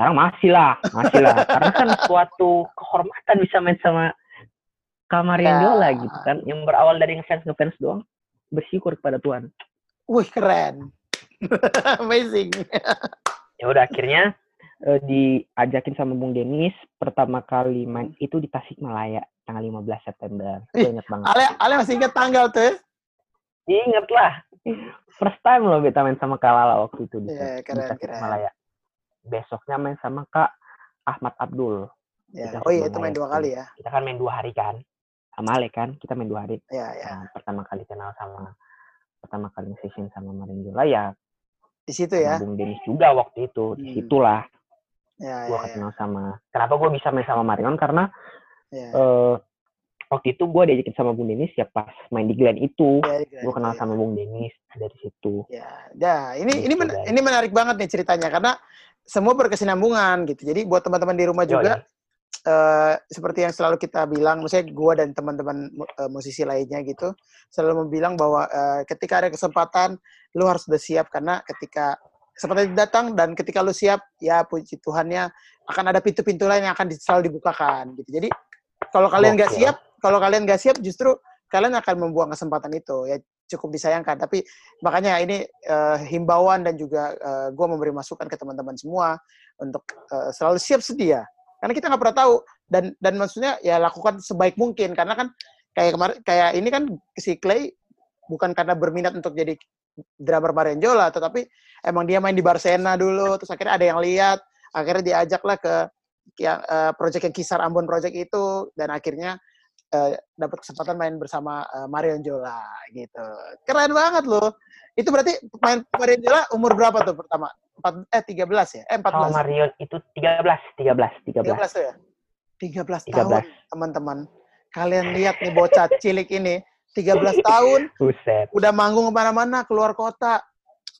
Speaker 2: Sekarang masih lah, masih lah. Karena kan suatu kehormatan bisa main sama Kamarian ya. Diola gitu kan. Yang berawal dari ngefans ngefans doang. Bersyukur kepada Tuhan.
Speaker 1: Wih keren. [LAUGHS] Amazing.
Speaker 2: ya udah akhirnya uh, diajakin sama Bung Denis pertama kali main itu di Tasikmalaya tanggal 15 September. Gue inget banget.
Speaker 1: Ale, Ale masih inget tanggal tuh ya?
Speaker 2: Ingat lah. First time loh kita main sama Kalala waktu itu di,
Speaker 1: yeah, keren, di Tasikmalaya.
Speaker 2: Besoknya main sama Kak Ahmad Abdul.
Speaker 1: Yeah. Oh iya itu main dua kali ya?
Speaker 2: Kita kan main dua hari kan. Sama Ale kan, kita main dua hari.
Speaker 1: Iya, iya. Yeah.
Speaker 2: Nah, pertama kali kenal sama pertama kali session sama Marin Jola ya
Speaker 1: di situ ya
Speaker 2: Bung Denis juga waktu itu di hmm. situlah ya, gue ya, kenal ya. sama kenapa gue bisa main sama Marion karena ya. uh, waktu itu gue diajakin sama Bung Denis ya pas main di Glen itu. Ya, gue kenal ya. sama Bung Denis dari situ.
Speaker 1: Ya ya ini gitu, ini men ini menarik banget nih ceritanya karena semua berkesinambungan gitu. Jadi buat teman-teman di rumah juga Yo, ya. Uh, seperti yang selalu kita bilang, maksudnya gue dan teman-teman uh, musisi lainnya gitu, selalu membilang bahwa uh, ketika ada kesempatan, lu harus sudah siap karena ketika seperti datang dan ketika lu siap ya puji Tuhannya akan ada pintu-pintu lain yang akan selalu dibukakan gitu. Jadi kalau kalian nggak siap kalau kalian nggak siap justru kalian akan membuang kesempatan itu. Ya cukup disayangkan. Tapi makanya ini uh, himbauan dan juga uh, eh, gue memberi masukan ke teman-teman semua untuk uh, selalu siap sedia. Karena kita nggak pernah tahu dan dan maksudnya ya lakukan sebaik mungkin. Karena kan kayak kemarin kayak ini kan si Clay bukan karena berminat untuk jadi drummer Marenjola, tetapi emang dia main di Barcelona dulu, terus akhirnya ada yang lihat, akhirnya diajaklah ke yang uh, project yang kisar Ambon project itu, dan akhirnya uh, dapat kesempatan main bersama uh, Marion Jola gitu. Keren banget loh. Itu berarti main Marion Jola umur berapa tuh pertama? 4, eh 13 ya? Eh 14.
Speaker 2: Oh, Marion itu 13, 13, 13. 13
Speaker 1: tuh ya? 13, 13. tahun, teman-teman. Kalian lihat nih bocah cilik ini 13 tahun,
Speaker 2: Buset.
Speaker 1: udah manggung ke mana-mana, keluar kota,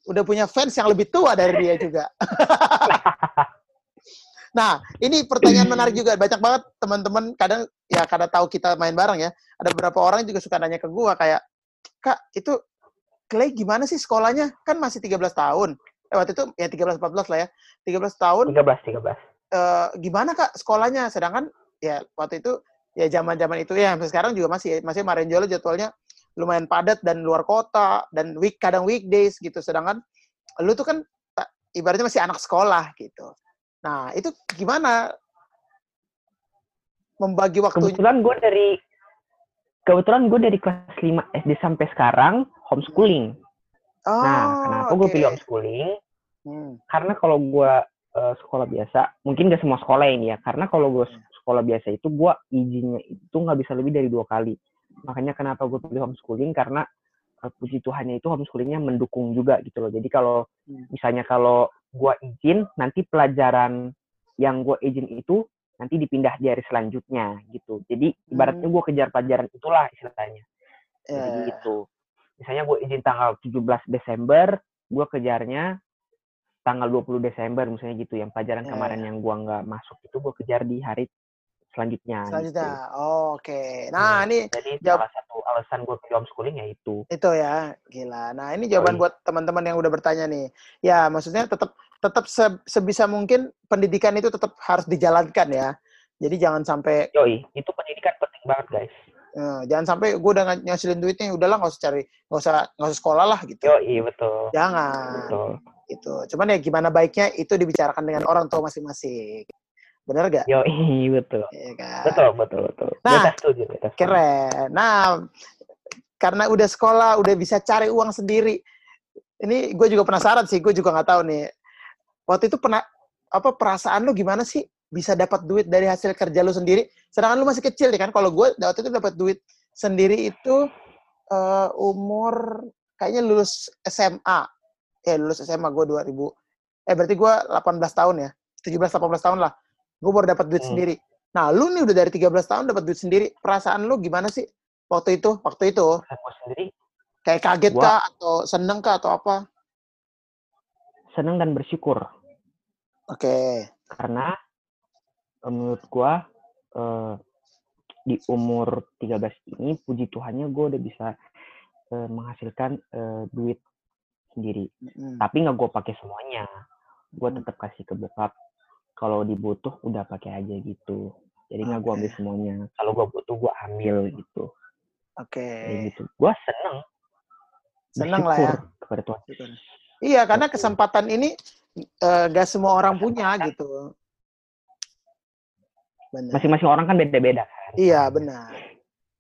Speaker 1: udah punya fans yang lebih tua dari dia juga. [LAUGHS] nah, ini pertanyaan menarik juga. Banyak banget teman-teman kadang ya kadang tahu kita main bareng ya. Ada beberapa orang juga suka nanya ke gua kayak, "Kak, itu Clay gimana sih sekolahnya? Kan masih 13 tahun." Eh, waktu itu ya 13 14 lah ya. 13 tahun.
Speaker 2: 13 13.
Speaker 1: Uh, gimana Kak sekolahnya? Sedangkan ya waktu itu ya zaman-zaman itu ya sampai sekarang juga masih masih Marenjolo jadwalnya lumayan padat dan luar kota dan week kadang weekdays gitu sedangkan lu tuh kan ibaratnya masih anak sekolah gitu nah itu gimana membagi waktu
Speaker 2: kebetulan gue dari kebetulan gue dari kelas 5 SD sampai sekarang homeschooling Nah, oh, nah, kenapa okay. gue pilih homeschooling? Hmm. Karena kalau gue uh, sekolah biasa, mungkin gak semua sekolah ini ya. Karena kalau gue hmm. sekolah biasa itu, gue izinnya itu nggak bisa lebih dari dua kali. Makanya kenapa gue pilih homeschooling? Karena uh, puji Tuhannya itu homeschoolingnya mendukung juga gitu loh. Jadi kalau hmm. misalnya kalau gue izin, nanti pelajaran yang gue izin itu nanti dipindah di hari selanjutnya gitu. Jadi ibaratnya hmm. gue kejar pelajaran itulah istilahnya. Yeah. Jadi gitu misalnya gue izin tanggal 17 Desember, gue kejarnya tanggal 20 Desember misalnya gitu. Yang pelajaran yeah. kemarin yang gue nggak masuk itu gue kejar di hari selanjutnya.
Speaker 1: Selanjutnya, gitu. oh, oke. Okay. Nah, ya, ini
Speaker 2: jadi jawab... salah satu alasan gue pilih homeschooling ya itu.
Speaker 1: Itu ya, gila. Nah, ini jawaban oh, buat teman-teman yang udah bertanya nih. Ya, maksudnya tetap tetap se sebisa mungkin pendidikan itu tetap harus dijalankan ya. Jadi jangan sampai.
Speaker 2: Yoi, itu pendidikan penting banget guys.
Speaker 1: Ya, jangan sampai gue udah ngasilin duitnya, udahlah nggak usah cari, nggak usah nggak usah sekolah lah gitu.
Speaker 2: Yo, iya betul.
Speaker 1: Jangan. Betul. Itu. Cuman ya gimana baiknya itu dibicarakan dengan orang tua masing-masing. Bener gak?
Speaker 2: Yo, iya betul. Ya, kan? Betul, betul, betul.
Speaker 1: Nah, beta setuju, beta setuju. keren. Nah, karena udah sekolah, udah bisa cari uang sendiri. Ini gue juga penasaran sih, gue juga nggak tahu nih. Waktu itu pernah apa perasaan lo gimana sih bisa dapat duit dari hasil kerja lu sendiri. Sedangkan lu masih kecil nih kan. Kalau gue waktu itu dapat duit sendiri itu uh, umur kayaknya lulus SMA. Eh lulus SMA gue 2000. Eh berarti gue 18 tahun ya. 17 18 tahun lah. Gue baru dapat duit hmm. sendiri. Nah, lu nih udah dari 13 tahun dapat duit sendiri. Perasaan lu gimana sih waktu itu? Waktu itu? sendiri. Kayak kaget gua... kah atau seneng kah atau apa?
Speaker 2: Seneng dan bersyukur.
Speaker 1: Oke. Okay.
Speaker 2: Karena menurut gua uh, di umur 13 ini puji Tuhannya gue udah bisa uh, menghasilkan uh, duit sendiri. Mm. Tapi nggak gue pakai semuanya. Gue tetap kasih ke bokap. Kalau dibutuh udah pakai aja gitu. Jadi nggak okay. gue ambil semuanya. Kalau gue butuh gue ambil gitu.
Speaker 1: Oke. Okay.
Speaker 2: gitu. Gue seneng.
Speaker 1: Seneng lah ya. Kepada Tuhan. Iya, karena kesempatan ini uh, gak semua orang punya gitu
Speaker 2: masing-masing orang kan beda-beda kan.
Speaker 1: Iya benar,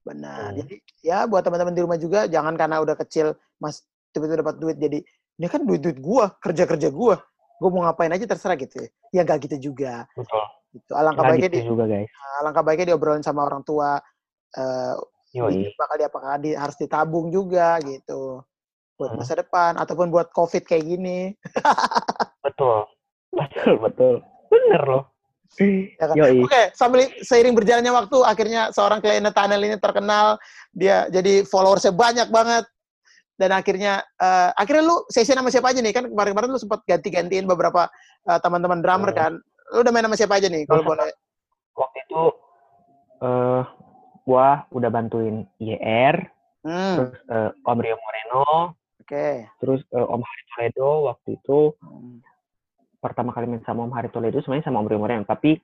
Speaker 1: benar. Hmm. Jadi ya buat teman-teman di rumah juga jangan karena udah kecil mas tiba-tiba dapat duit jadi ini kan duit-duit gua kerja kerja gua gua mau ngapain aja terserah gitu ya. Ya gak gitu juga.
Speaker 2: Betul.
Speaker 1: Gitu. Alangkah
Speaker 2: gak
Speaker 1: baiknya
Speaker 2: gitu di, juga guys.
Speaker 1: Alangkah baiknya diobrolin sama orang tua. Uh, Yoi. bakal dia apakah di, harus ditabung juga gitu buat hmm. masa depan ataupun buat covid kayak gini. [LAUGHS]
Speaker 2: betul, betul, betul, bener loh.
Speaker 1: Ya kan? Oke, okay, sambil seiring berjalannya waktu, akhirnya seorang klien Nathaniel ini terkenal, dia jadi followersnya banyak banget, dan akhirnya uh, akhirnya lu session sama siapa aja nih? Kan kemarin-kemarin lu sempat ganti-gantiin beberapa uh, teman-teman drummer kan? Lu udah main sama siapa aja nih? Kalau boleh.
Speaker 2: Waktu itu uh, gua udah bantuin YR, hmm. terus uh, Om Rio Moreno,
Speaker 1: Oke. Okay.
Speaker 2: Terus uh, Om Hari Toledo waktu itu. Hmm pertama kali main sama Om Hari Toledo sebenarnya sama Om Rio Moreno, tapi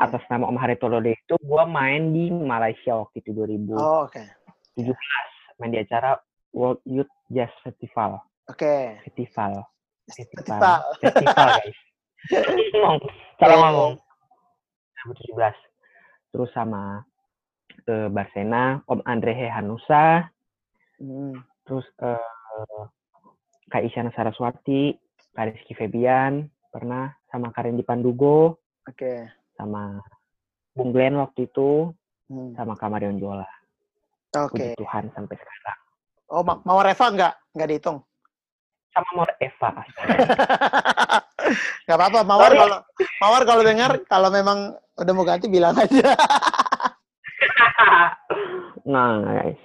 Speaker 2: atas nama Om Hari Toledo itu gue main di Malaysia waktu itu 2017 oh, okay. main di acara World Youth Jazz Festival.
Speaker 1: Oke. Okay.
Speaker 2: Festival. Festival. Festival, [LAUGHS] guys. ngomong, salah ngomong. 2017. Terus sama uh, Barsena, Om Andre Hanusa, hmm. terus uh, Kak Isyana Saraswati, Kak Rizky Febian, pernah sama Karin di Pandugo.
Speaker 1: Oke. Okay.
Speaker 2: Sama Bung Glenn waktu itu. Hmm. Sama Kamarion Jola.
Speaker 1: Oke. Okay.
Speaker 2: Tuhan sampai sekarang.
Speaker 1: Oh, Ma Mawar Eva nggak? Nggak dihitung?
Speaker 2: Sama Mawar Eva. [LAUGHS]
Speaker 1: nggak apa-apa. Mawar kalau Mawar kalau dengar, kalau memang udah mau ganti bilang aja. [LAUGHS]
Speaker 2: nah, guys.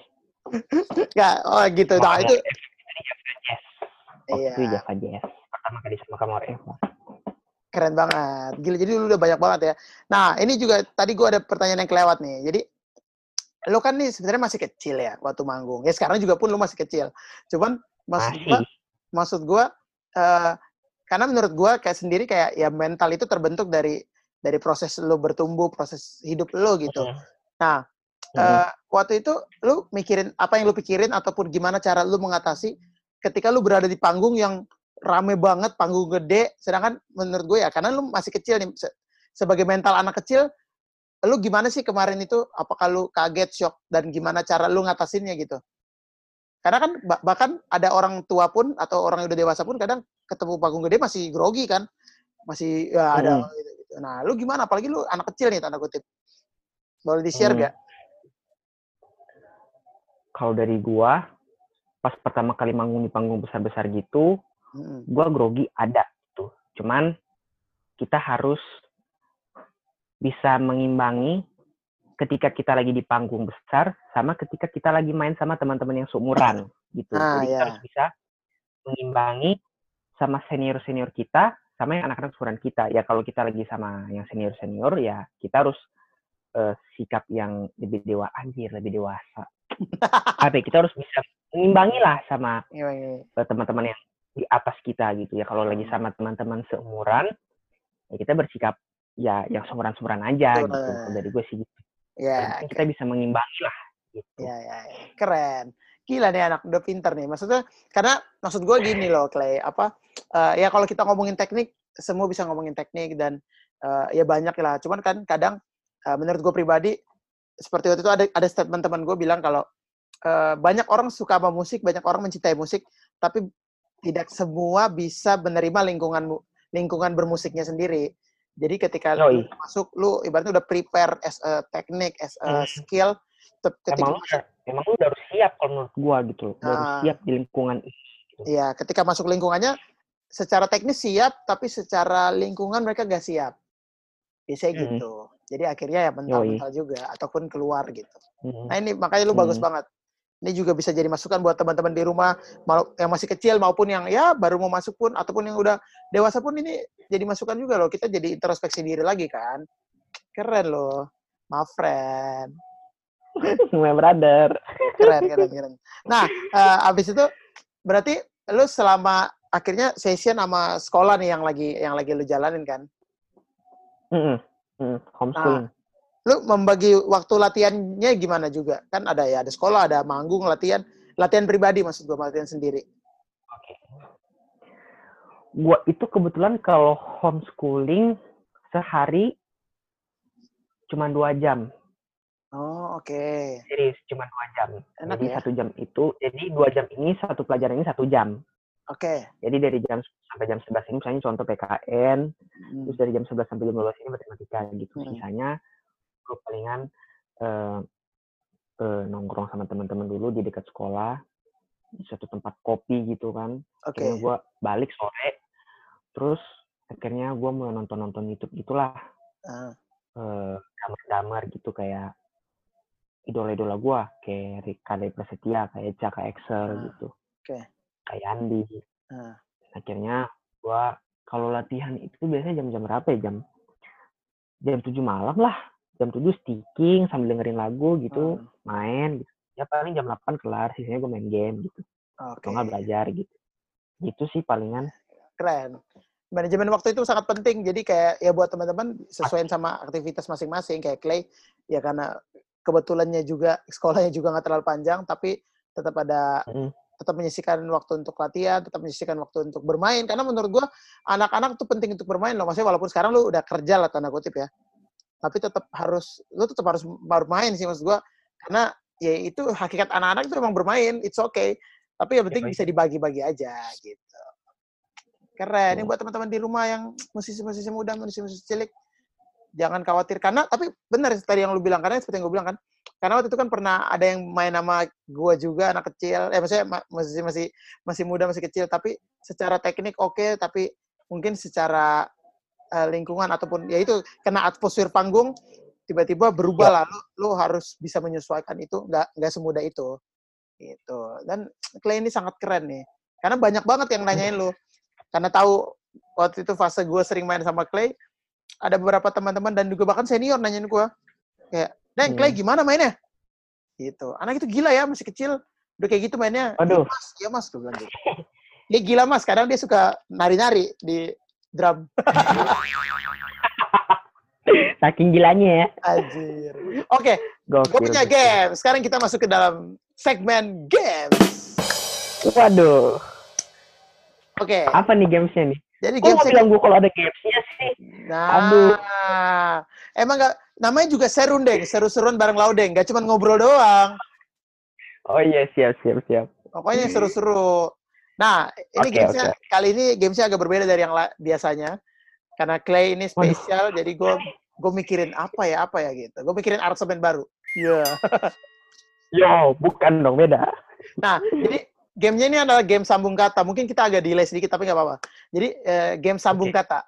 Speaker 1: Nggak, oh gitu. Nah, itu.
Speaker 2: Iya. Java Jazz pertama kali sama kamu Eva.
Speaker 1: Keren banget. Gila, jadi lu udah banyak banget ya. Nah, ini juga tadi gue ada pertanyaan yang kelewat nih. Jadi, lu kan nih sebenarnya masih kecil ya waktu manggung. Ya sekarang juga pun lu masih kecil. Cuman maksud gue, maksud gue, uh, karena menurut gue kayak sendiri kayak ya mental itu terbentuk dari dari proses lu bertumbuh, proses hidup lu gitu. Uh Nah, uh, waktu itu lu mikirin apa yang lu pikirin ataupun gimana cara lu mengatasi ketika lu berada di panggung yang rame banget panggung gede sedangkan menurut gue ya karena lu masih kecil nih se sebagai mental anak kecil lu gimana sih kemarin itu apakah lu kaget shock dan gimana cara lu ngatasinnya gitu Karena kan bahkan ada orang tua pun atau orang yang udah dewasa pun kadang ketemu panggung gede masih grogi kan. Masih ya ada hmm. gitu, gitu. Nah, lu gimana apalagi lu anak kecil nih tanda kutip. Boleh di-share hmm. gak?
Speaker 2: Kalau dari gua pas pertama kali manggung di panggung besar-besar gitu, hmm. gua grogi ada tuh. Cuman kita harus bisa mengimbangi ketika kita lagi di panggung besar sama ketika kita lagi main sama teman-teman yang seumuran gitu. Ah, Jadi yeah. kita harus bisa mengimbangi sama senior-senior kita sama yang anak-anak seumuran kita. Ya kalau kita lagi sama yang senior-senior ya kita harus uh, sikap yang lebih dewa anjir, lebih dewasa. [LAUGHS] Tapi kita harus bisa mengimbangi lah sama yeah, yeah. uh, teman-teman yang di atas kita gitu ya. Kalau lagi sama teman-teman seumuran ya kita bersikap ya yang seumuran-seumuran aja Betul. gitu. Dari gue sih gitu. Ya, kita bisa mengimbangi lah. Gitu.
Speaker 1: Ya, ya, ya, keren. Gila nih anak udah pinter nih. Maksudnya karena maksud gue gini loh, Clay. Apa uh, ya kalau kita ngomongin teknik, semua bisa ngomongin teknik dan uh, ya banyak lah. Cuman kan kadang uh, menurut gue pribadi seperti waktu itu ada ada statement teman gue bilang kalau uh, banyak orang suka sama musik, banyak orang mencintai musik, tapi tidak semua bisa menerima lingkungan lingkungan bermusiknya sendiri. Jadi ketika lu masuk, lu ibaratnya udah prepare as a teknik, as a hmm. skill.
Speaker 2: Ketika emang, masuk, emang lu udah harus siap kalau menurut gua gitu. Udah harus ah. siap di lingkungan
Speaker 1: gitu. Iya, ketika masuk lingkungannya, secara teknis siap, tapi secara lingkungan mereka gak siap. Biasanya hmm. gitu. Jadi akhirnya ya mental-mental juga, ataupun keluar gitu. Hmm. Nah ini makanya lu hmm. bagus banget. Ini juga bisa jadi masukan buat teman-teman di rumah yang masih kecil maupun yang ya baru mau masuk pun ataupun yang udah dewasa pun ini jadi masukan juga loh. Kita jadi introspeksi diri lagi kan. Keren loh. My friend. [LAUGHS]
Speaker 2: My brother.
Speaker 1: Keren, keren, keren. Nah, uh, abis itu berarti lu selama akhirnya session sama sekolah nih yang lagi yang lagi lu jalanin kan?
Speaker 2: Mm -hmm. Mm, homeschooling. Nah,
Speaker 1: lu membagi waktu latihannya gimana juga? Kan ada ya, ada sekolah, ada manggung, latihan, latihan pribadi maksud gue, latihan sendiri. Oke.
Speaker 2: Gua itu kebetulan kalau homeschooling sehari cuma dua jam.
Speaker 1: Oh, oke. Okay.
Speaker 2: Jadi cuma dua jam. Enak jadi ya? satu jam itu, jadi dua jam ini satu pelajaran ini satu jam.
Speaker 1: Oke. Okay.
Speaker 2: Jadi dari jam sampai jam 11 ini misalnya contoh PKN, hmm. terus dari jam 11 sampai jam 12 ini matematika gitu. Hmm. Sisanya gue palingan uh, uh, nongkrong sama teman-teman dulu di dekat sekolah di suatu tempat kopi gitu kan okay. akhirnya gue balik sore terus akhirnya gue mulai nonton nonton YouTube gitulah uh. uh, gitu kayak idola-idola gue kayak Kade Prasetya kayak Caka Excel uh. gitu okay. kayak Andi uh. akhirnya gue kalau latihan itu biasanya jam-jam berapa ya jam jam tujuh malam lah jam 7 sticking sambil dengerin lagu gitu, hmm. main gitu. Ya paling jam 8 kelar, sisanya gue main game gitu. Okay. Atau nggak belajar gitu. Gitu sih palingan.
Speaker 1: Keren. Manajemen waktu itu sangat penting. Jadi kayak ya buat teman-teman sesuaiin sama aktivitas masing-masing. Kayak Clay, ya karena kebetulannya juga sekolahnya juga nggak terlalu panjang, tapi tetap ada hmm. tetap menyisikan waktu untuk latihan, tetap menyisikan waktu untuk bermain. Karena menurut gue anak-anak tuh penting untuk bermain loh. Maksudnya walaupun sekarang lu udah kerja lah tanda kutip ya tapi tetap harus lu tetap harus bermain sih maksud gua. Karena ya itu hakikat anak-anak itu emang bermain it's okay. Tapi yang penting ya, bisa dibagi-bagi aja gitu. Keren. Ini buat teman-teman di rumah yang musisi-musisi muda musisi-musisi cilik jangan khawatir. Karena tapi benar tadi yang lu bilang karena seperti yang gue bilang kan karena waktu itu kan pernah ada yang main nama gue juga anak kecil. Eh maksudnya masih masih masih muda masih kecil. Tapi secara teknik oke okay, tapi mungkin secara uh, lingkungan ataupun ya itu kena atmosfer panggung tiba-tiba berubah ya. lah lu, lu harus bisa menyesuaikan itu nggak nggak semudah itu. Gitu. Dan Clay ini sangat keren nih. Karena banyak banget yang nanyain lu. Karena tahu waktu itu fase gue sering main sama Clay ada beberapa teman-teman dan juga bahkan senior nanyain gue kayak Neng Clay hmm. gimana mainnya? Gitu. Anak itu gila ya masih kecil. Udah kayak gitu mainnya
Speaker 2: Aduh.
Speaker 1: Ya mas, ya mas gue bilang gitu. Dia gila mas, kadang dia suka nari-nari di drum. [LAUGHS]
Speaker 2: Saking gilanya ya.
Speaker 1: Anjir. Oke, okay, gue punya game. Sekarang kita masuk ke dalam segmen games.
Speaker 2: Waduh.
Speaker 1: Oke. Okay.
Speaker 2: Apa nih gamesnya nih?
Speaker 1: Jadi games
Speaker 2: oh, bilang gue kalau ada gamesnya sih.
Speaker 1: Nah, Aduh. emang gak, namanya juga serundeng, seru-seruan bareng laudeng, gak cuma ngobrol doang.
Speaker 2: Oh iya, siap, siap, siap.
Speaker 1: Pokoknya [CLEARS THROAT] seru-seru. Nah, ini okay, gamesnya okay. kali ini gamesnya agak berbeda dari yang biasanya. Karena Clay ini spesial, Waduh. jadi gue gue mikirin apa ya apa ya gitu. Gue mikirin aransemen baru. Iya.
Speaker 2: Yeah. Yo, bukan dong beda.
Speaker 1: Nah, jadi gamenya ini adalah game sambung kata. Mungkin kita agak delay sedikit, tapi nggak apa-apa. Jadi eh, game sambung okay. kata.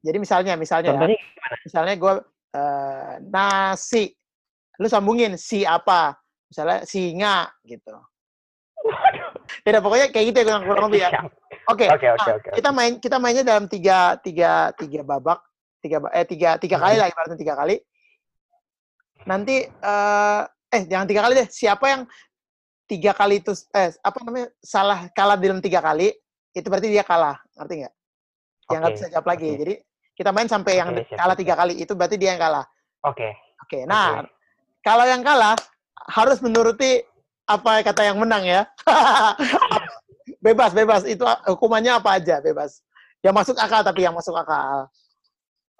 Speaker 1: Jadi misalnya, misalnya, ya, misalnya gue uh, nasi, lu sambungin si apa, misalnya singa gitu. Tidak pokoknya kayak gitu ya kurang kurang lebih ya. Oke, oke, oke, nah, Kita main kita mainnya dalam tiga tiga tiga babak, tiga eh tiga tiga kali lah ibaratnya tiga kali. Nanti uh, eh jangan tiga kali deh. Siapa yang tiga kali itu eh apa namanya salah kalah dalam tiga kali itu berarti dia kalah, ngerti nggak? Yang nggak bisa jawab lagi. Okay. Jadi kita main sampai yang okay, kalah tiga kali itu berarti dia yang kalah.
Speaker 2: Oke. Okay.
Speaker 1: Oke. Okay, nah, okay. kalau yang kalah harus menuruti apa kata yang menang ya. [LAUGHS] bebas, bebas. Itu hukumannya apa aja, bebas. Yang masuk akal tapi yang masuk akal.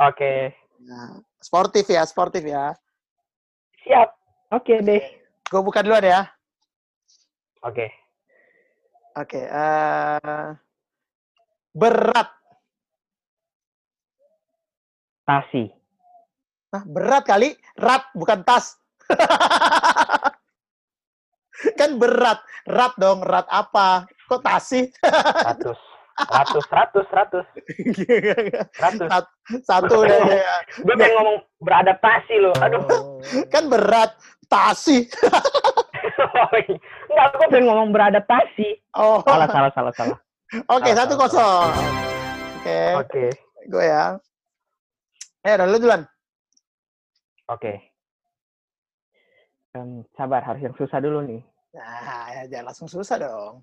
Speaker 2: Oke. Okay.
Speaker 1: Nah, sportif ya, sportif ya.
Speaker 2: Siap. Oke okay, deh.
Speaker 1: Gue buka duluan ya.
Speaker 2: Oke.
Speaker 1: Okay. Oke. Okay, uh, eh, berat.
Speaker 2: Tasi.
Speaker 1: Nah, berat kali. Rat, bukan tas. [LAUGHS] [LAUGHS] kan berat. Rat dong. Rat apa? Kok tasi?
Speaker 2: ratus. Ratus, ratus, ratus.
Speaker 1: Ratus. Satu deh. Ya.
Speaker 2: Gue pengen ngomong beradaptasi loh. Aduh.
Speaker 1: Kan berat. Tasi. [LAUGHS]
Speaker 2: Enggak, gue pengen ngomong beradaptasi. Oh. Salah, salah, salah, salah.
Speaker 1: Oke, okay, satu kosong. Oke. Oke. Gue ya. Eh, udah lu duluan.
Speaker 2: Oke. Okay. Um, sabar, harus yang susah dulu nih.
Speaker 1: Nah, ya jangan langsung susah dong.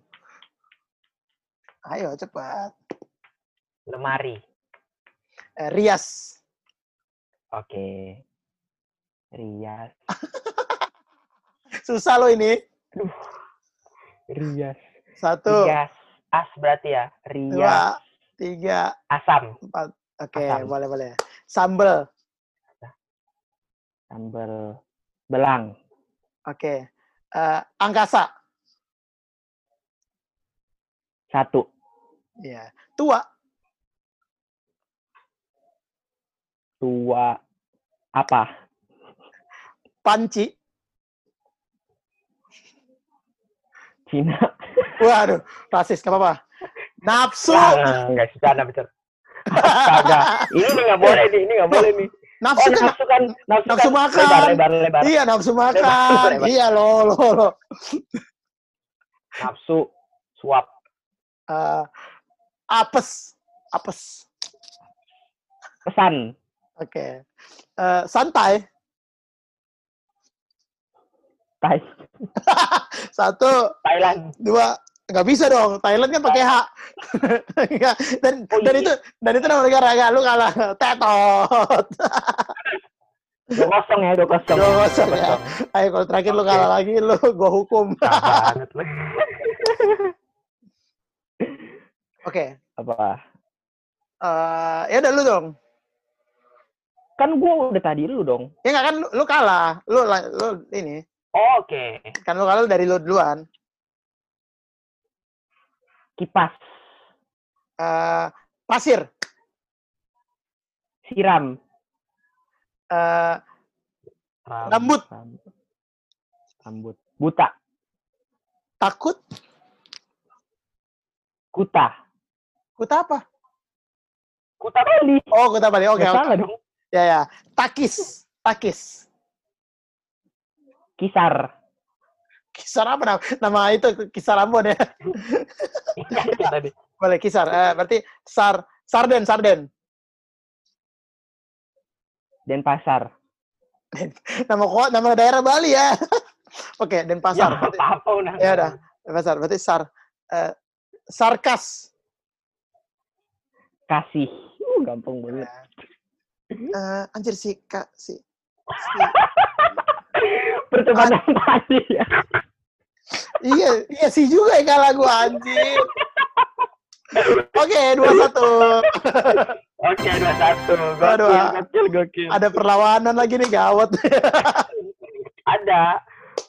Speaker 1: Ayo, cepat.
Speaker 2: Lemari.
Speaker 1: Eh, rias.
Speaker 2: Oke. Okay. Rias. [LAUGHS]
Speaker 1: susah lo ini.
Speaker 2: Aduh. Rias.
Speaker 1: Satu.
Speaker 2: Rias. As berarti ya. Rias.
Speaker 1: Dua. Tiga.
Speaker 2: Asam.
Speaker 1: Empat. Oke, okay, boleh boleh. Sambel.
Speaker 2: Sambel belang.
Speaker 1: Oke. Okay. Uh, angkasa.
Speaker 2: Satu.
Speaker 1: Ya. Tua.
Speaker 2: Tua apa?
Speaker 1: Panci.
Speaker 2: Cina.
Speaker 1: Waduh, rasis, gak apa-apa. Nafsu.
Speaker 2: Enggak, nah, betul. Astaga. ini nggak boleh nih, ini nggak boleh nih.
Speaker 1: Nafsu, oh, kan, nafsu kan, nafsu, nafsu kan makan. Lebar, lebar, lebar. Iya, nafsu makan. Lebar, lebar. Iya, lo, lo, lo.
Speaker 2: Nafsu, suap.
Speaker 1: Uh, apes, apes.
Speaker 2: Pesan.
Speaker 1: Oke. Okay. Uh, santai.
Speaker 2: Tai. [LAUGHS]
Speaker 1: Satu.
Speaker 2: Thailand.
Speaker 1: Dua nggak bisa dong Thailand kan pakai H dan oh, dan iya. itu dan itu nama negara ya lu kalah tetot.
Speaker 2: Dua kosong ya dua kosong.
Speaker 1: Dua kosong ya. Ayo kalau terakhir okay. lu kalah lagi lu gua hukum. Oke. Okay.
Speaker 2: apa?
Speaker 1: Uh, ya udah lu dong.
Speaker 2: Kan gua udah tadi lu dong.
Speaker 1: Ya nggak kan lu, lu kalah. Lu lu ini.
Speaker 2: Oh, oke. Okay.
Speaker 1: kan lu kalah dari lu duluan
Speaker 2: Kipas.
Speaker 1: Uh, pasir.
Speaker 2: Siram.
Speaker 1: Uh, rambut.
Speaker 2: Rambut. Buta.
Speaker 1: Takut.
Speaker 2: Kuta.
Speaker 1: Kuta apa?
Speaker 2: Kuta Bali.
Speaker 1: Oh, Kuta Bali. Oke, okay,
Speaker 2: okay. dong.
Speaker 1: Ya, ya. Takis. Takis.
Speaker 2: Kisar.
Speaker 1: Kisar apa nama, nama itu? Kisar Ambon ya? Boleh kisar. Eh, berarti sar sarden sarden.
Speaker 2: Denpasar.
Speaker 1: nama kok nama daerah Bali ya. [LAUGHS] Oke, Denpasar.
Speaker 2: Ya, apa, apa,
Speaker 1: ya udah. Denpasar. Berarti sar uh, sarkas.
Speaker 2: Kasih. Uh, gampang banget.
Speaker 1: Uh, anjir sih kak si. si. [LAUGHS]
Speaker 2: Pertemanan tadi ya
Speaker 1: iya, iya sih juga ya kalah gue anjir. Oke, dua satu.
Speaker 2: Oke, dua satu.
Speaker 1: Aduh, gokil, gokil. Ada perlawanan lagi nih, gawat.
Speaker 2: ada.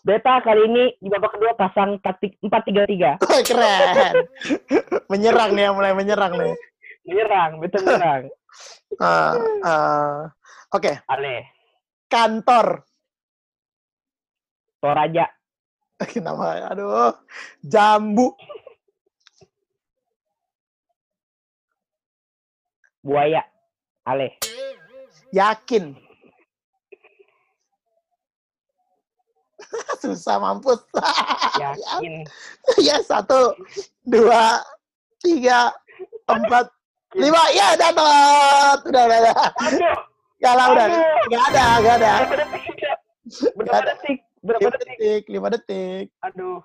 Speaker 2: Beta kali ini di babak kedua pasang taktik empat tiga tiga.
Speaker 1: Keren. menyerang nih, mulai menyerang nih.
Speaker 2: Menyerang, betul menyerang.
Speaker 1: uh, uh, Oke. Okay.
Speaker 2: Ale.
Speaker 1: Kantor.
Speaker 2: Toraja. [LAUGHS]
Speaker 1: Nama, aduh, jambu.
Speaker 2: Buaya. Ale.
Speaker 1: Yakin. [LAUGHS] Susah mampus.
Speaker 2: Yakin. [LAUGHS]
Speaker 1: ya, satu, dua, tiga, empat, lima. Ya, dapat. Udah, udah, udah. Gak lah, udah. Gak ada, gak ada.
Speaker 2: Detik? Berapa detik?
Speaker 1: Lima detik.
Speaker 2: Aduh.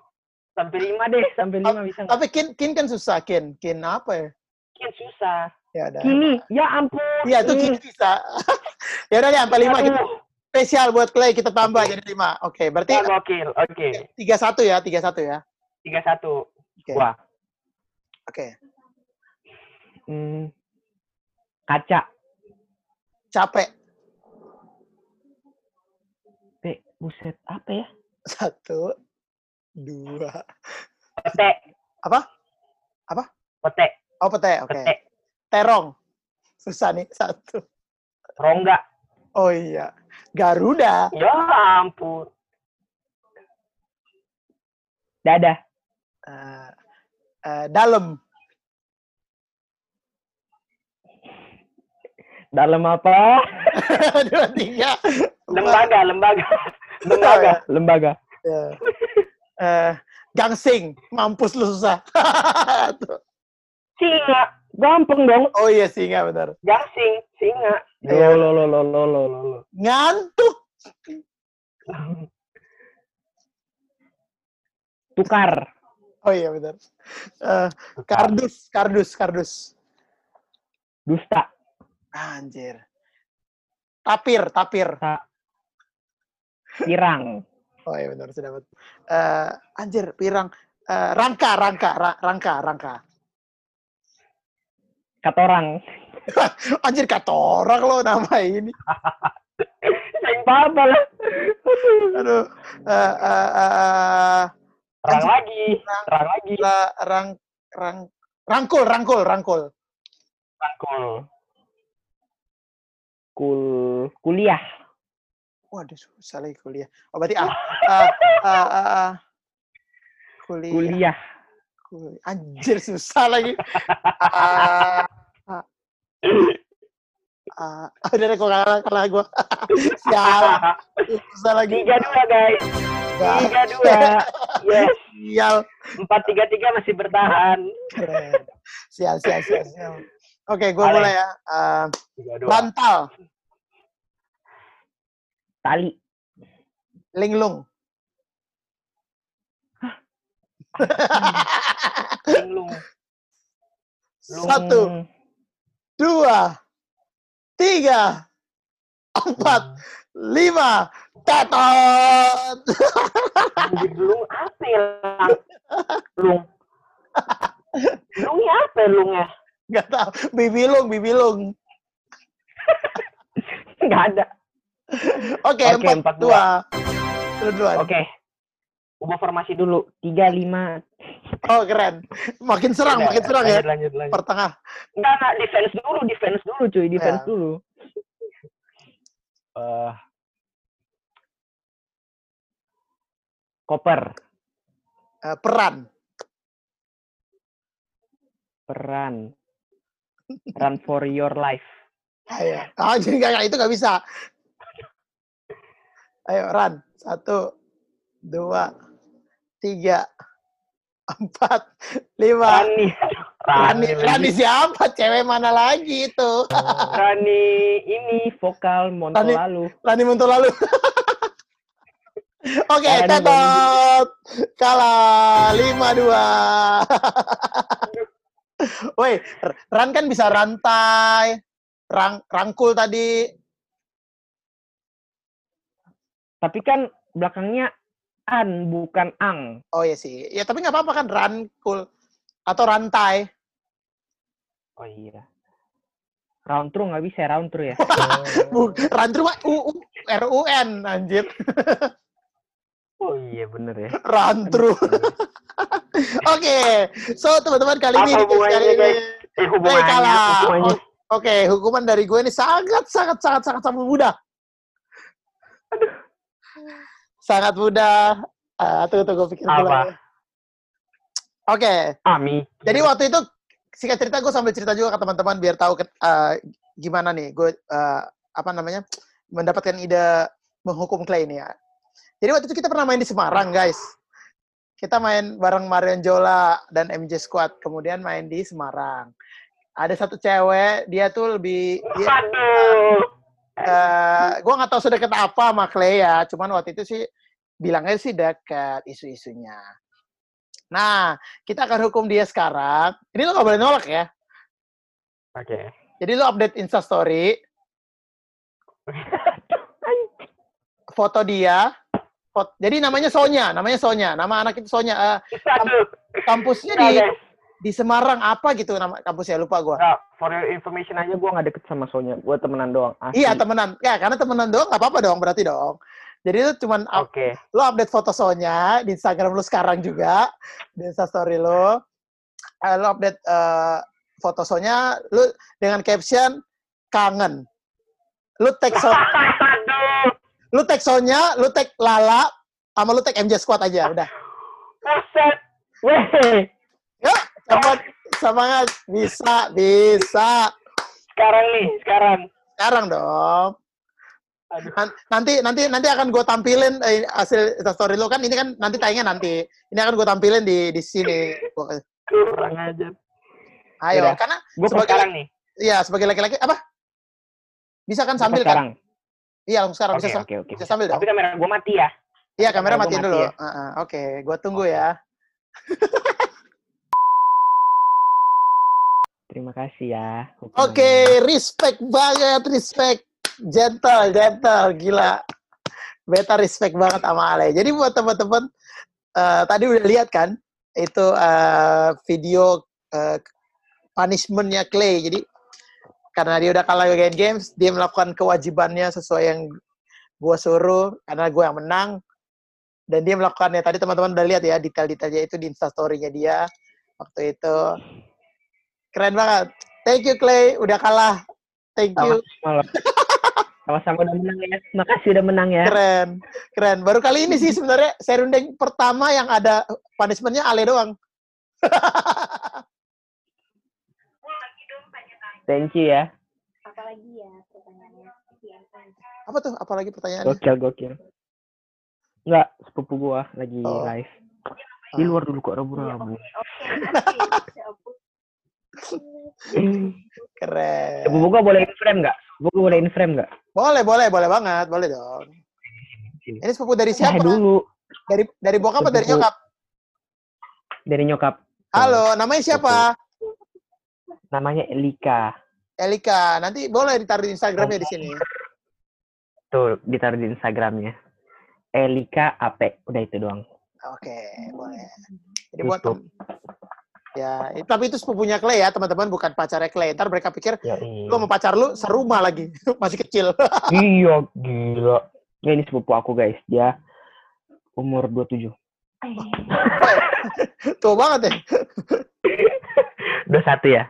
Speaker 2: Sampai lima deh, sampai lima bisa.
Speaker 1: Tapi kin, kin kan susah, kin. Kin apa ya?
Speaker 2: Kin susah.
Speaker 1: Ya udah.
Speaker 2: Kini, ya ampun.
Speaker 1: Iya, itu kin bisa. [LAUGHS] ya udah deh, sampai lima kita spesial buat Clay kita tambah okay. jadi lima. Oke, okay, berarti.
Speaker 2: Oke, oke.
Speaker 1: Tiga satu ya, tiga satu ya.
Speaker 2: Tiga satu. Okay. Wah.
Speaker 1: Oke. Okay.
Speaker 2: Hmm, kaca.
Speaker 1: Capek.
Speaker 2: Buset, apa ya?
Speaker 1: Satu, dua.
Speaker 2: Pete.
Speaker 1: Apa? Apa?
Speaker 2: Pete.
Speaker 1: Oh, pete, oke. Okay. Terong. Susah nih, satu.
Speaker 2: Rongga.
Speaker 1: Oh iya. Garuda.
Speaker 2: Ya ampun. Dada.
Speaker 1: Uh, uh, dalam.
Speaker 2: Dalam apa? [LAUGHS]
Speaker 1: Dua, tiga.
Speaker 2: Lembaga, lembaga. Lembaga, [LAUGHS] lembaga.
Speaker 1: Ya. Uh, gangsing. Mampus lu susah.
Speaker 2: Singa. Gampang dong.
Speaker 1: Oh iya, singa benar.
Speaker 2: Gangsing, singa. Lo, lo, lo, lo, lo, lo, lo.
Speaker 1: Ngantuk.
Speaker 2: Tukar.
Speaker 1: Oh iya benar. Uh, kardus, kardus, kardus.
Speaker 2: Dusta.
Speaker 1: Anjir. Tapir, tapir.
Speaker 2: Ta pirang.
Speaker 1: Oh iya benar, sudah dapat. Uh, anjir, pirang. Uh, rangka, rangka, ra rangka, rangka.
Speaker 2: Katorang. [LAUGHS]
Speaker 1: Anjir katorang lo nama ini.
Speaker 2: Sayang apa lah.
Speaker 1: Aduh. Uh, uh, uh,
Speaker 2: rang lagi. Rang, rang lagi.
Speaker 1: La, rang, rang, rangkul, rangkul, rangkul.
Speaker 2: Rangkul. Kul, kuliah.
Speaker 1: Waduh, susah lagi kuliah. Oh, berarti ah, uh, uh, uh, uh, kuliah.
Speaker 2: Kuliah.
Speaker 1: kuliah. Anjir, susah lagi. udah deh, kok kalah, kalah gue. Sial. Susah lagi.
Speaker 2: Tiga dua, guys. Tiga dua. Yes.
Speaker 1: Sial.
Speaker 2: Empat tiga tiga masih bertahan.
Speaker 1: Keren. Sial, sial, sial, sial. Oke, gue mulai ya. Uh, bantal.
Speaker 2: Tali. [LAUGHS]
Speaker 1: Linglung.
Speaker 2: Linglung.
Speaker 1: Satu. Dua tiga, empat, lima, tetot.
Speaker 2: Belum apa ya? Belum. Belumnya apa belumnya?
Speaker 1: Gak tau. Bibilung, bibilung. [LAUGHS]
Speaker 2: Gak ada. [LAUGHS]
Speaker 1: Oke, okay, empat, empat, dua. Dua.
Speaker 2: Oke. Okay. Ubah formasi dulu. Tiga, lima.
Speaker 1: Oh, keren. Makin serang, Udah, makin serang
Speaker 2: lanjut,
Speaker 1: ya.
Speaker 2: Lanjut, lanjut.
Speaker 1: Pertengah.
Speaker 2: Enggak, enggak. Defense dulu, defense dulu cuy. Defense ya. dulu. Uh, [LAUGHS] koper.
Speaker 1: Uh, peran.
Speaker 2: Peran. Run for your life.
Speaker 1: Ayo. Ah, [LAUGHS] jadi gak, itu nggak bisa. Ayo, run. Satu, dua, tiga, empat, lima.
Speaker 2: Rani.
Speaker 1: Rani, Rani, Rani siapa? Cewek mana lagi itu? [LAUGHS]
Speaker 2: Rani ini vokal Monto
Speaker 1: Rani,
Speaker 2: lalu.
Speaker 1: Rani Monto lalu. [LAUGHS] Oke, okay, tetot. Kalah lima dua. [LAUGHS] Woi, Ran kan bisa rantai, rang, rangkul tadi.
Speaker 2: Tapi kan belakangnya an bukan ang.
Speaker 1: Oh iya sih. Ya tapi nggak apa-apa kan rangkul atau rantai.
Speaker 2: Oh iya. Round true nggak bisa round true ya?
Speaker 1: round true [LAUGHS] mah U, U, R U N anjir.
Speaker 2: oh Oh iya bener ya.
Speaker 1: Rantru. [LAUGHS] Oke, so teman-teman kali ini kali ini
Speaker 2: eh, hubungannya,
Speaker 1: kalah. Hubungannya. Oke, okay, hukuman dari gue ini sangat sangat sangat sangat sangat mudah. Aduh. Sangat mudah. Uh, tunggu tunggu pikir dulu. Oke. Okay.
Speaker 2: Ami.
Speaker 1: Jadi waktu itu singkat cerita gue sambil cerita juga ke teman-teman biar tahu uh, gimana nih gue uh, apa namanya mendapatkan ide menghukum Clay ini ya. Jadi waktu itu kita pernah main di Semarang guys. Kita main bareng Marion Jola dan MJ Squad. Kemudian main di Semarang. Ada satu cewek, dia tuh lebih... Dia, uh, uh, gue nggak tahu sudah deket apa sama Clay ya. Cuman waktu itu sih bilangnya sih dekat isu-isunya. Nah, kita akan hukum dia sekarang. Ini lo gak boleh nolak ya.
Speaker 2: Oke. Okay.
Speaker 1: Jadi lo update Insta Story. [LAUGHS] foto dia. Foto, jadi namanya Sonya, namanya Sonya. Nama anak itu Sonya. Uh, kampusnya di di Semarang apa gitu nama kampusnya lupa gue.
Speaker 2: Nah, for your information aja gue nggak deket sama Sonya. Gue temenan doang.
Speaker 1: Asli. Iya temenan. Ya karena temenan doang nggak apa-apa dong berarti dong. Jadi itu cuman
Speaker 2: okay.
Speaker 1: lo update foto Sonya di Instagram lo sekarang juga di Instastory lo. Uh, lo update uh, foto Sonya lo dengan caption kangen. Lo tag so [LAUGHS] Lo tag Sonya, lo tag Lala, sama lo tag MJ Squad aja udah.
Speaker 2: Buset. Weh.
Speaker 1: Ya, semangat, semangat. Bisa, bisa.
Speaker 2: Sekarang nih, sekarang.
Speaker 1: Sekarang dong. Aduh. Nanti nanti nanti akan gue tampilin eh, hasil story lo kan ini kan nanti tayangnya nanti. Ini akan gue tampilin di di sini.
Speaker 2: Kurang aja.
Speaker 1: Ayo, Udah. karena
Speaker 2: gua sebagai sekarang nih.
Speaker 1: Iya, sebagai laki-laki apa? Bisa kan sambil
Speaker 2: sekarang.
Speaker 1: kan? Iya, langsung sekarang okay, bisa, okay, okay. bisa sambil
Speaker 2: dong. Tapi kamera gue mati ya.
Speaker 1: Iya, kamera, kamera matiin mati dulu. Ya? Uh, uh, Oke, okay. gue tunggu okay. ya.
Speaker 2: Terima kasih ya.
Speaker 1: Oke, okay, respect banget, respect gentle, gentle, gila. Beta respect banget sama Ale. Jadi buat teman-teman, uh, tadi udah lihat kan, itu uh, video uh, punishmentnya Clay. Jadi karena dia udah kalah game games, dia melakukan kewajibannya sesuai yang gue suruh, karena gue yang menang. Dan dia melakukannya. Tadi teman-teman udah lihat ya, detail-detailnya itu di instastory-nya dia. Waktu itu. Keren banget. Thank you, Clay. Udah kalah. Thank you.
Speaker 2: Sama-sama udah menang ya. Makasih udah menang ya.
Speaker 1: Keren. Keren. Baru kali ini sih sebenarnya serundeng pertama yang ada punishment-nya Ale doang. [LAUGHS]
Speaker 2: Thank you ya.
Speaker 3: Apalagi ya pertanyaannya.
Speaker 1: Apa tuh? Apalagi pertanyaannya?
Speaker 2: Gokil, gokil. Enggak, sepupu gua lagi oh. live. Di luar dulu kok rabu-rabu. [LAUGHS]
Speaker 1: Keren.
Speaker 2: Sepupu gua boleh in frame nggak? Sepupu boleh in frame nggak?
Speaker 1: Boleh, boleh, boleh banget, boleh dong. Ini sepupu dari siapa?
Speaker 2: Nah, dulu.
Speaker 1: Dari dari bokap atau dari nyokap?
Speaker 2: Dari nyokap.
Speaker 1: Halo, namanya siapa?
Speaker 2: Namanya Elika.
Speaker 1: Elika, nanti boleh ditaruh di Instagramnya di sini.
Speaker 2: Tuh, ditaruh di Instagramnya. Elika Ape, udah itu doang.
Speaker 1: Oke, boleh. Jadi buat Ya, tapi itu sepupunya Clay ya, teman-teman, bukan pacarnya Clay. Ntar mereka pikir, ya, iya. lu mau pacar lu serumah lagi, [LAUGHS] masih kecil. [LAUGHS]
Speaker 2: iya, gila. Ya, ini sepupu aku, guys. Dia umur 27. [LAUGHS]
Speaker 1: Tua banget ya.
Speaker 2: 21 ya?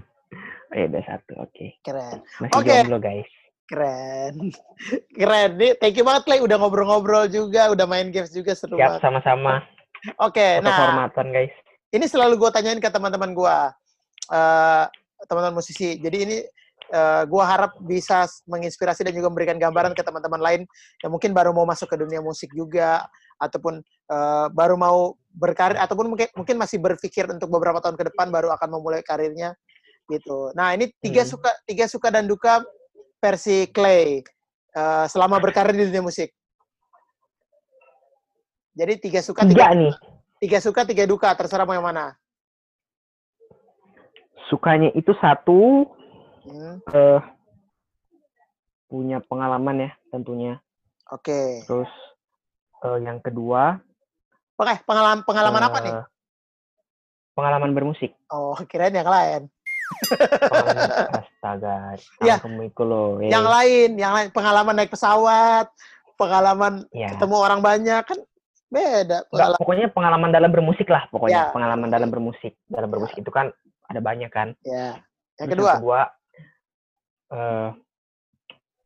Speaker 2: Oh, ya, 21, oke. Okay.
Speaker 1: Keren.
Speaker 2: Masih okay. jomblo, guys.
Speaker 1: Keren. Keren. Nih, thank you banget, Clay. Udah ngobrol-ngobrol juga, udah main games juga, seru
Speaker 2: Siap, banget. sama-sama.
Speaker 1: Oke, okay, nah.
Speaker 2: Kehormatan, guys
Speaker 1: ini selalu gue tanyain ke teman-teman gue, uh, teman-teman musisi. Jadi ini uh, eh, gue harap bisa menginspirasi dan juga memberikan gambaran ke teman-teman lain yang mungkin baru mau masuk ke dunia musik juga, ataupun uh, baru mau berkarir, ataupun mungkin mungkin masih berpikir untuk beberapa tahun ke depan baru akan memulai karirnya gitu. Nah ini tiga hmm. suka tiga suka dan duka versi Clay uh, selama berkarir di dunia musik. Jadi tiga suka tiga, tiga nih Tiga suka, tiga duka, terserah mau yang mana.
Speaker 2: Sukanya itu satu, hmm. uh, punya pengalaman ya tentunya.
Speaker 1: Oke. Okay.
Speaker 2: Terus uh, yang kedua.
Speaker 1: Oke, okay, pengalaman pengalaman uh, apa nih? Eh,
Speaker 2: pengalaman bermusik.
Speaker 1: Oh, kirain yang lain. [LAUGHS]
Speaker 2: astaga,
Speaker 1: ya. Lo, Yang lain, yang lain pengalaman naik pesawat, pengalaman ya. ketemu orang banyak kan Beda.
Speaker 2: Pengalaman. pokoknya pengalaman dalam bermusik lah pokoknya. Ya. Pengalaman dalam bermusik. Dalam bermusik itu kan ada banyak kan.
Speaker 1: Ya. Yang kedua. Yang kedua
Speaker 2: uh,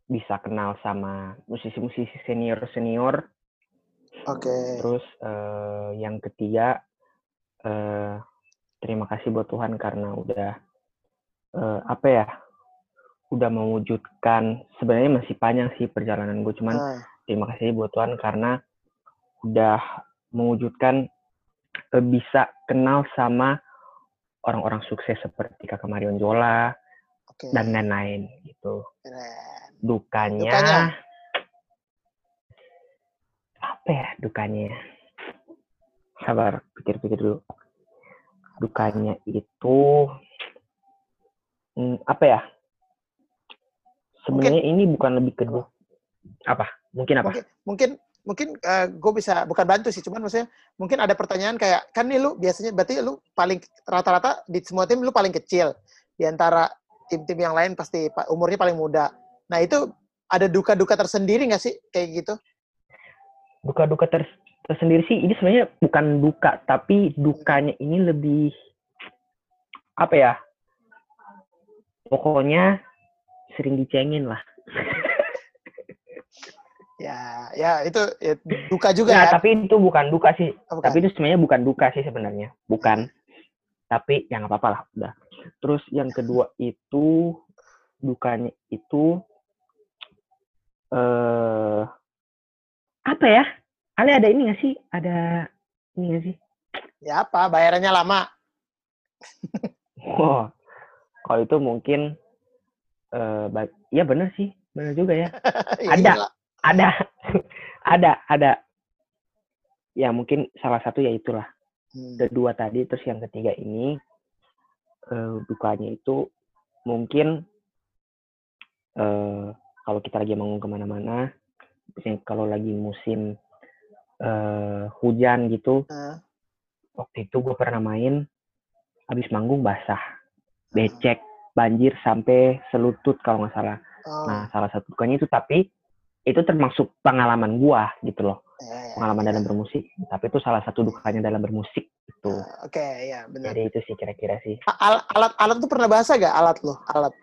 Speaker 2: bisa kenal sama musisi-musisi senior-senior.
Speaker 1: Oke. Okay.
Speaker 2: Terus uh, yang ketiga uh, terima kasih buat Tuhan karena udah uh, apa ya? udah mewujudkan sebenarnya masih panjang sih perjalanan gue cuman uh. terima kasih buat Tuhan karena udah mewujudkan uh, bisa kenal sama orang-orang sukses seperti Kakak Marion Jola okay. dan lain-lain gitu. Keren. Dukanya, dukanya apa ya dukanya? Sabar, pikir-pikir dulu. Dukanya itu hmm, apa ya? Sebenarnya ini bukan lebih ke apa? Mungkin apa?
Speaker 1: Mungkin mungkin, mungkin uh, gue bisa bukan bantu sih, cuman maksudnya mungkin ada pertanyaan kayak kan nih lu biasanya berarti lu paling rata-rata di semua tim lu paling kecil di antara tim-tim yang lain pasti umurnya paling muda. Nah itu ada duka-duka tersendiri nggak sih kayak gitu?
Speaker 2: Duka-duka ter tersendiri sih ini sebenarnya bukan duka, tapi dukanya ini lebih apa ya? Pokoknya sering dicengin lah. [LAUGHS]
Speaker 1: ya, ya itu ya, duka juga
Speaker 2: nah, ya. tapi itu bukan duka sih. Oh, bukan. Tapi itu sebenarnya bukan duka sih sebenarnya. Bukan. Tapi ya nggak apa-apa lah, udah. Terus yang kedua itu dukanya itu eh uh, apa ya? Ale ada ini nggak sih? Ada ini nggak sih?
Speaker 1: Ya apa? Bayarannya lama.
Speaker 2: Wah, wow. kalau itu mungkin uh, ya benar sih, benar juga ya. [LAUGHS] ada, ada, [LAUGHS] ada, ada. Ya mungkin salah satu ya itulah. Hmm. Kedua tadi, terus yang ketiga ini uh, dukanya itu mungkin uh, kalau kita lagi mau ke mana-mana, misalnya kalau lagi musim uh, hujan gitu, uh. waktu itu gue pernah main, habis manggung basah, becek, banjir sampai selutut kalau nggak salah. Uh. Nah, salah satu dukanya itu tapi itu termasuk pengalaman gua gitu loh. Ya, ya, pengalaman ya. dalam bermusik. Tapi itu salah satu dukanya dalam bermusik itu.
Speaker 1: Uh, Oke, okay, ya benar.
Speaker 2: Jadi itu sih kira-kira sih.
Speaker 1: Al alat alat tuh pernah bahasa gak alat lo? Alat.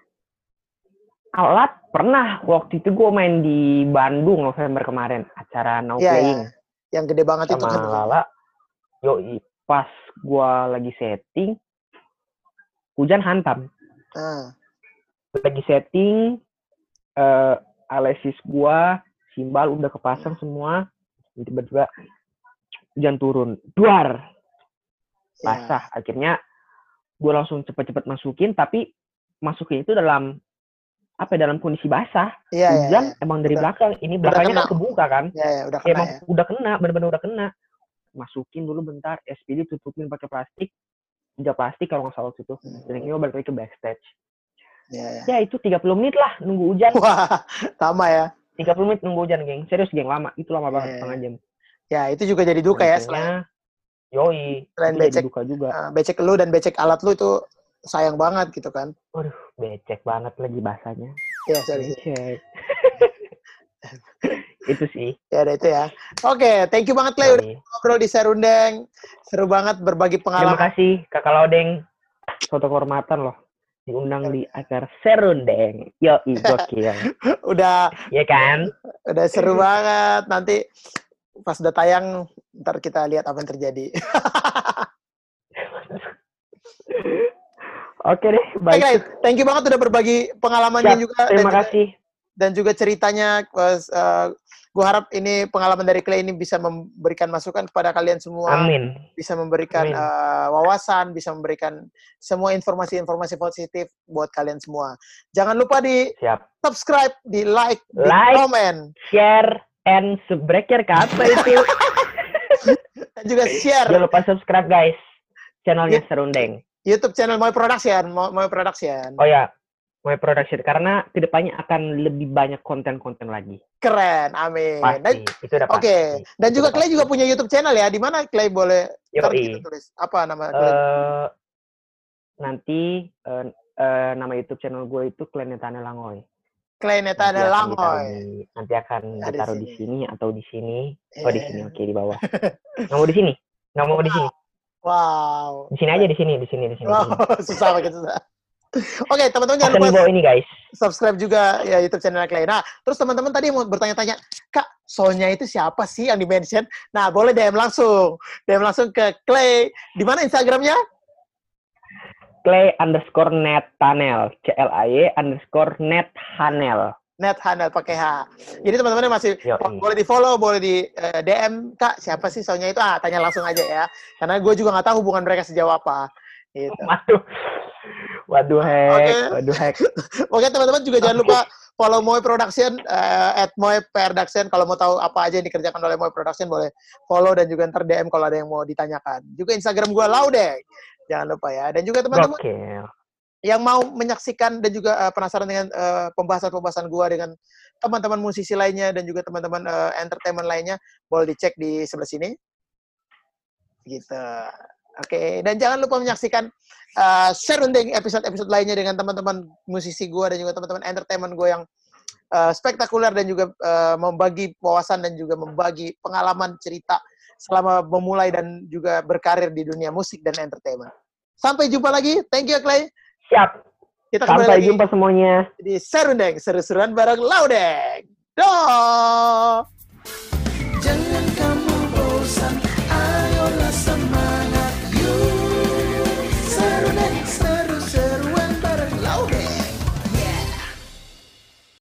Speaker 2: Alat pernah. Waktu itu gue main di Bandung November kemarin acara Now ya, Playing. Ya.
Speaker 1: Yang gede banget
Speaker 2: Sama
Speaker 1: itu kan.
Speaker 2: Lala. Yo, pas gua lagi setting hujan hantam. Uh. Lagi setting uh, Alexis gua simbal udah kepasang semua. Tiba-tiba hujan turun. Duar! Ya. basah. Akhirnya gue langsung cepet-cepet masukin tapi masukin itu dalam apa ya, dalam kondisi basah. Iya, hujan yeah. emang dari udah, belakang. Ini belakangnya kan kebuka kan?
Speaker 1: Yeah, udah kena, emang
Speaker 2: ya. udah kena bener-bener udah kena. Masukin dulu bentar SPD tutupin pakai plastik. Meja plastik kalau nggak salah itu. Hmm. dan ini balik lagi ke backstage yeah, yeah. ya itu 30 menit lah nunggu hujan [LAUGHS]
Speaker 1: wah sama ya
Speaker 2: 30 menit nunggu hujan, geng. Serius, geng. Lama. Itu lama banget, yeah. setengah jam.
Speaker 1: Ya, itu juga jadi duka ya. Selain,
Speaker 2: yoi.
Speaker 1: Selain becek, duka juga. Uh, becek lu dan becek alat lu itu sayang banget gitu kan.
Speaker 2: Waduh, becek banget lagi bahasanya.
Speaker 1: Ya, sorry. Becek. [LAUGHS]
Speaker 2: itu sih.
Speaker 1: Ya, ada itu ya. Oke, okay, thank you banget, Clay. Udah ngobrol di Serundeng. Seru banget berbagi pengalaman.
Speaker 2: Terima kasih, Kakak Lodeng. Suatu kehormatan loh diundang di acara serundeng. Yo, gokil. [LAUGHS]
Speaker 1: udah.
Speaker 2: Iya kan?
Speaker 1: Udah seru banget. Nanti pas udah tayang, ntar kita lihat apa yang terjadi. [LAUGHS]
Speaker 2: Oke deh, baik. Okay,
Speaker 1: Thank you banget udah berbagi pengalamannya Siap, juga.
Speaker 2: Terima dan kasih.
Speaker 1: Juga, dan juga ceritanya. Uh, gue harap ini pengalaman dari Clay ini bisa memberikan masukan kepada kalian semua.
Speaker 2: Amin.
Speaker 1: Bisa memberikan Amin. Uh, wawasan, bisa memberikan semua informasi-informasi positif buat kalian semua. Jangan lupa di
Speaker 2: Siap.
Speaker 1: subscribe, di like,
Speaker 2: like
Speaker 1: di comment,
Speaker 2: share, and subscribe apa itu? [LAUGHS]
Speaker 1: Dan juga share.
Speaker 2: Jangan lupa subscribe guys channelnya Serundeng.
Speaker 1: YouTube channel Moy Production, Moy Production.
Speaker 2: Oh ya, My Production karena ke depannya akan lebih banyak konten-konten lagi.
Speaker 1: Keren, amin.
Speaker 2: Pasti, dan, itu udah
Speaker 1: Oke, okay. dan juga Clay juga punya YouTube channel ya. Di mana Clay boleh tulis? Apa nama Clay? Uh,
Speaker 2: nanti uh, uh, nama YouTube channel gue itu Tanah Langoy.
Speaker 1: Clay Nathaniel Langoy.
Speaker 2: Nanti akan ditaruh di sini atau di sini. Oh di sini, oke di bawah. [LAUGHS] Nggak mau di sini? Nggak mau di sini?
Speaker 1: Wow.
Speaker 2: Di sini aja di sini, di sini, di sini. Wow, [LAUGHS]
Speaker 1: susah banget susah. Oke, okay, teman-teman jangan lupa
Speaker 2: ini guys.
Speaker 1: Subscribe juga ya YouTube channel Clay. Nah, terus teman-teman tadi mau bertanya-tanya, Kak, Sonya itu siapa sih yang di-mention? Nah, boleh DM langsung. DM langsung ke Clay. Di mana Instagramnya?
Speaker 2: Clay underscore net tunnel. C L A Y underscore net hanel.
Speaker 1: Net Hanel pakai H. Jadi teman-teman masih Yo, boleh di follow, boleh di uh, DM kak siapa sih Sonya itu ah tanya langsung aja ya. Karena gue juga nggak tahu hubungan mereka sejauh apa. Gitu. [LAUGHS]
Speaker 2: Waduh, waduh hack, okay. waduh hack. [LAUGHS]
Speaker 1: Oke teman-teman juga jangan lupa follow Moy Production uh, at Moy Production kalau mau tahu apa aja yang dikerjakan oleh Moy Production boleh follow dan juga ntar DM kalau ada yang mau ditanyakan. Juga Instagram gue Laude. Jangan lupa ya. Dan juga teman-teman okay yang mau menyaksikan dan juga uh, penasaran dengan uh, pembahasan-pembahasan gua dengan teman-teman musisi lainnya dan juga teman-teman uh, entertainment lainnya boleh dicek di sebelah sini gitu oke okay. dan jangan lupa menyaksikan uh, serunding episode-episode lainnya dengan teman-teman musisi gua dan juga teman-teman entertainment gua yang uh, spektakuler dan juga uh, membagi wawasan dan juga membagi pengalaman cerita selama memulai dan juga berkarir di dunia musik dan entertainment sampai jumpa lagi thank you Clay
Speaker 2: Siap. Kita Sampai jumpa semuanya.
Speaker 1: Di Serundeng, seru-seruan bareng Laudeng. Doh.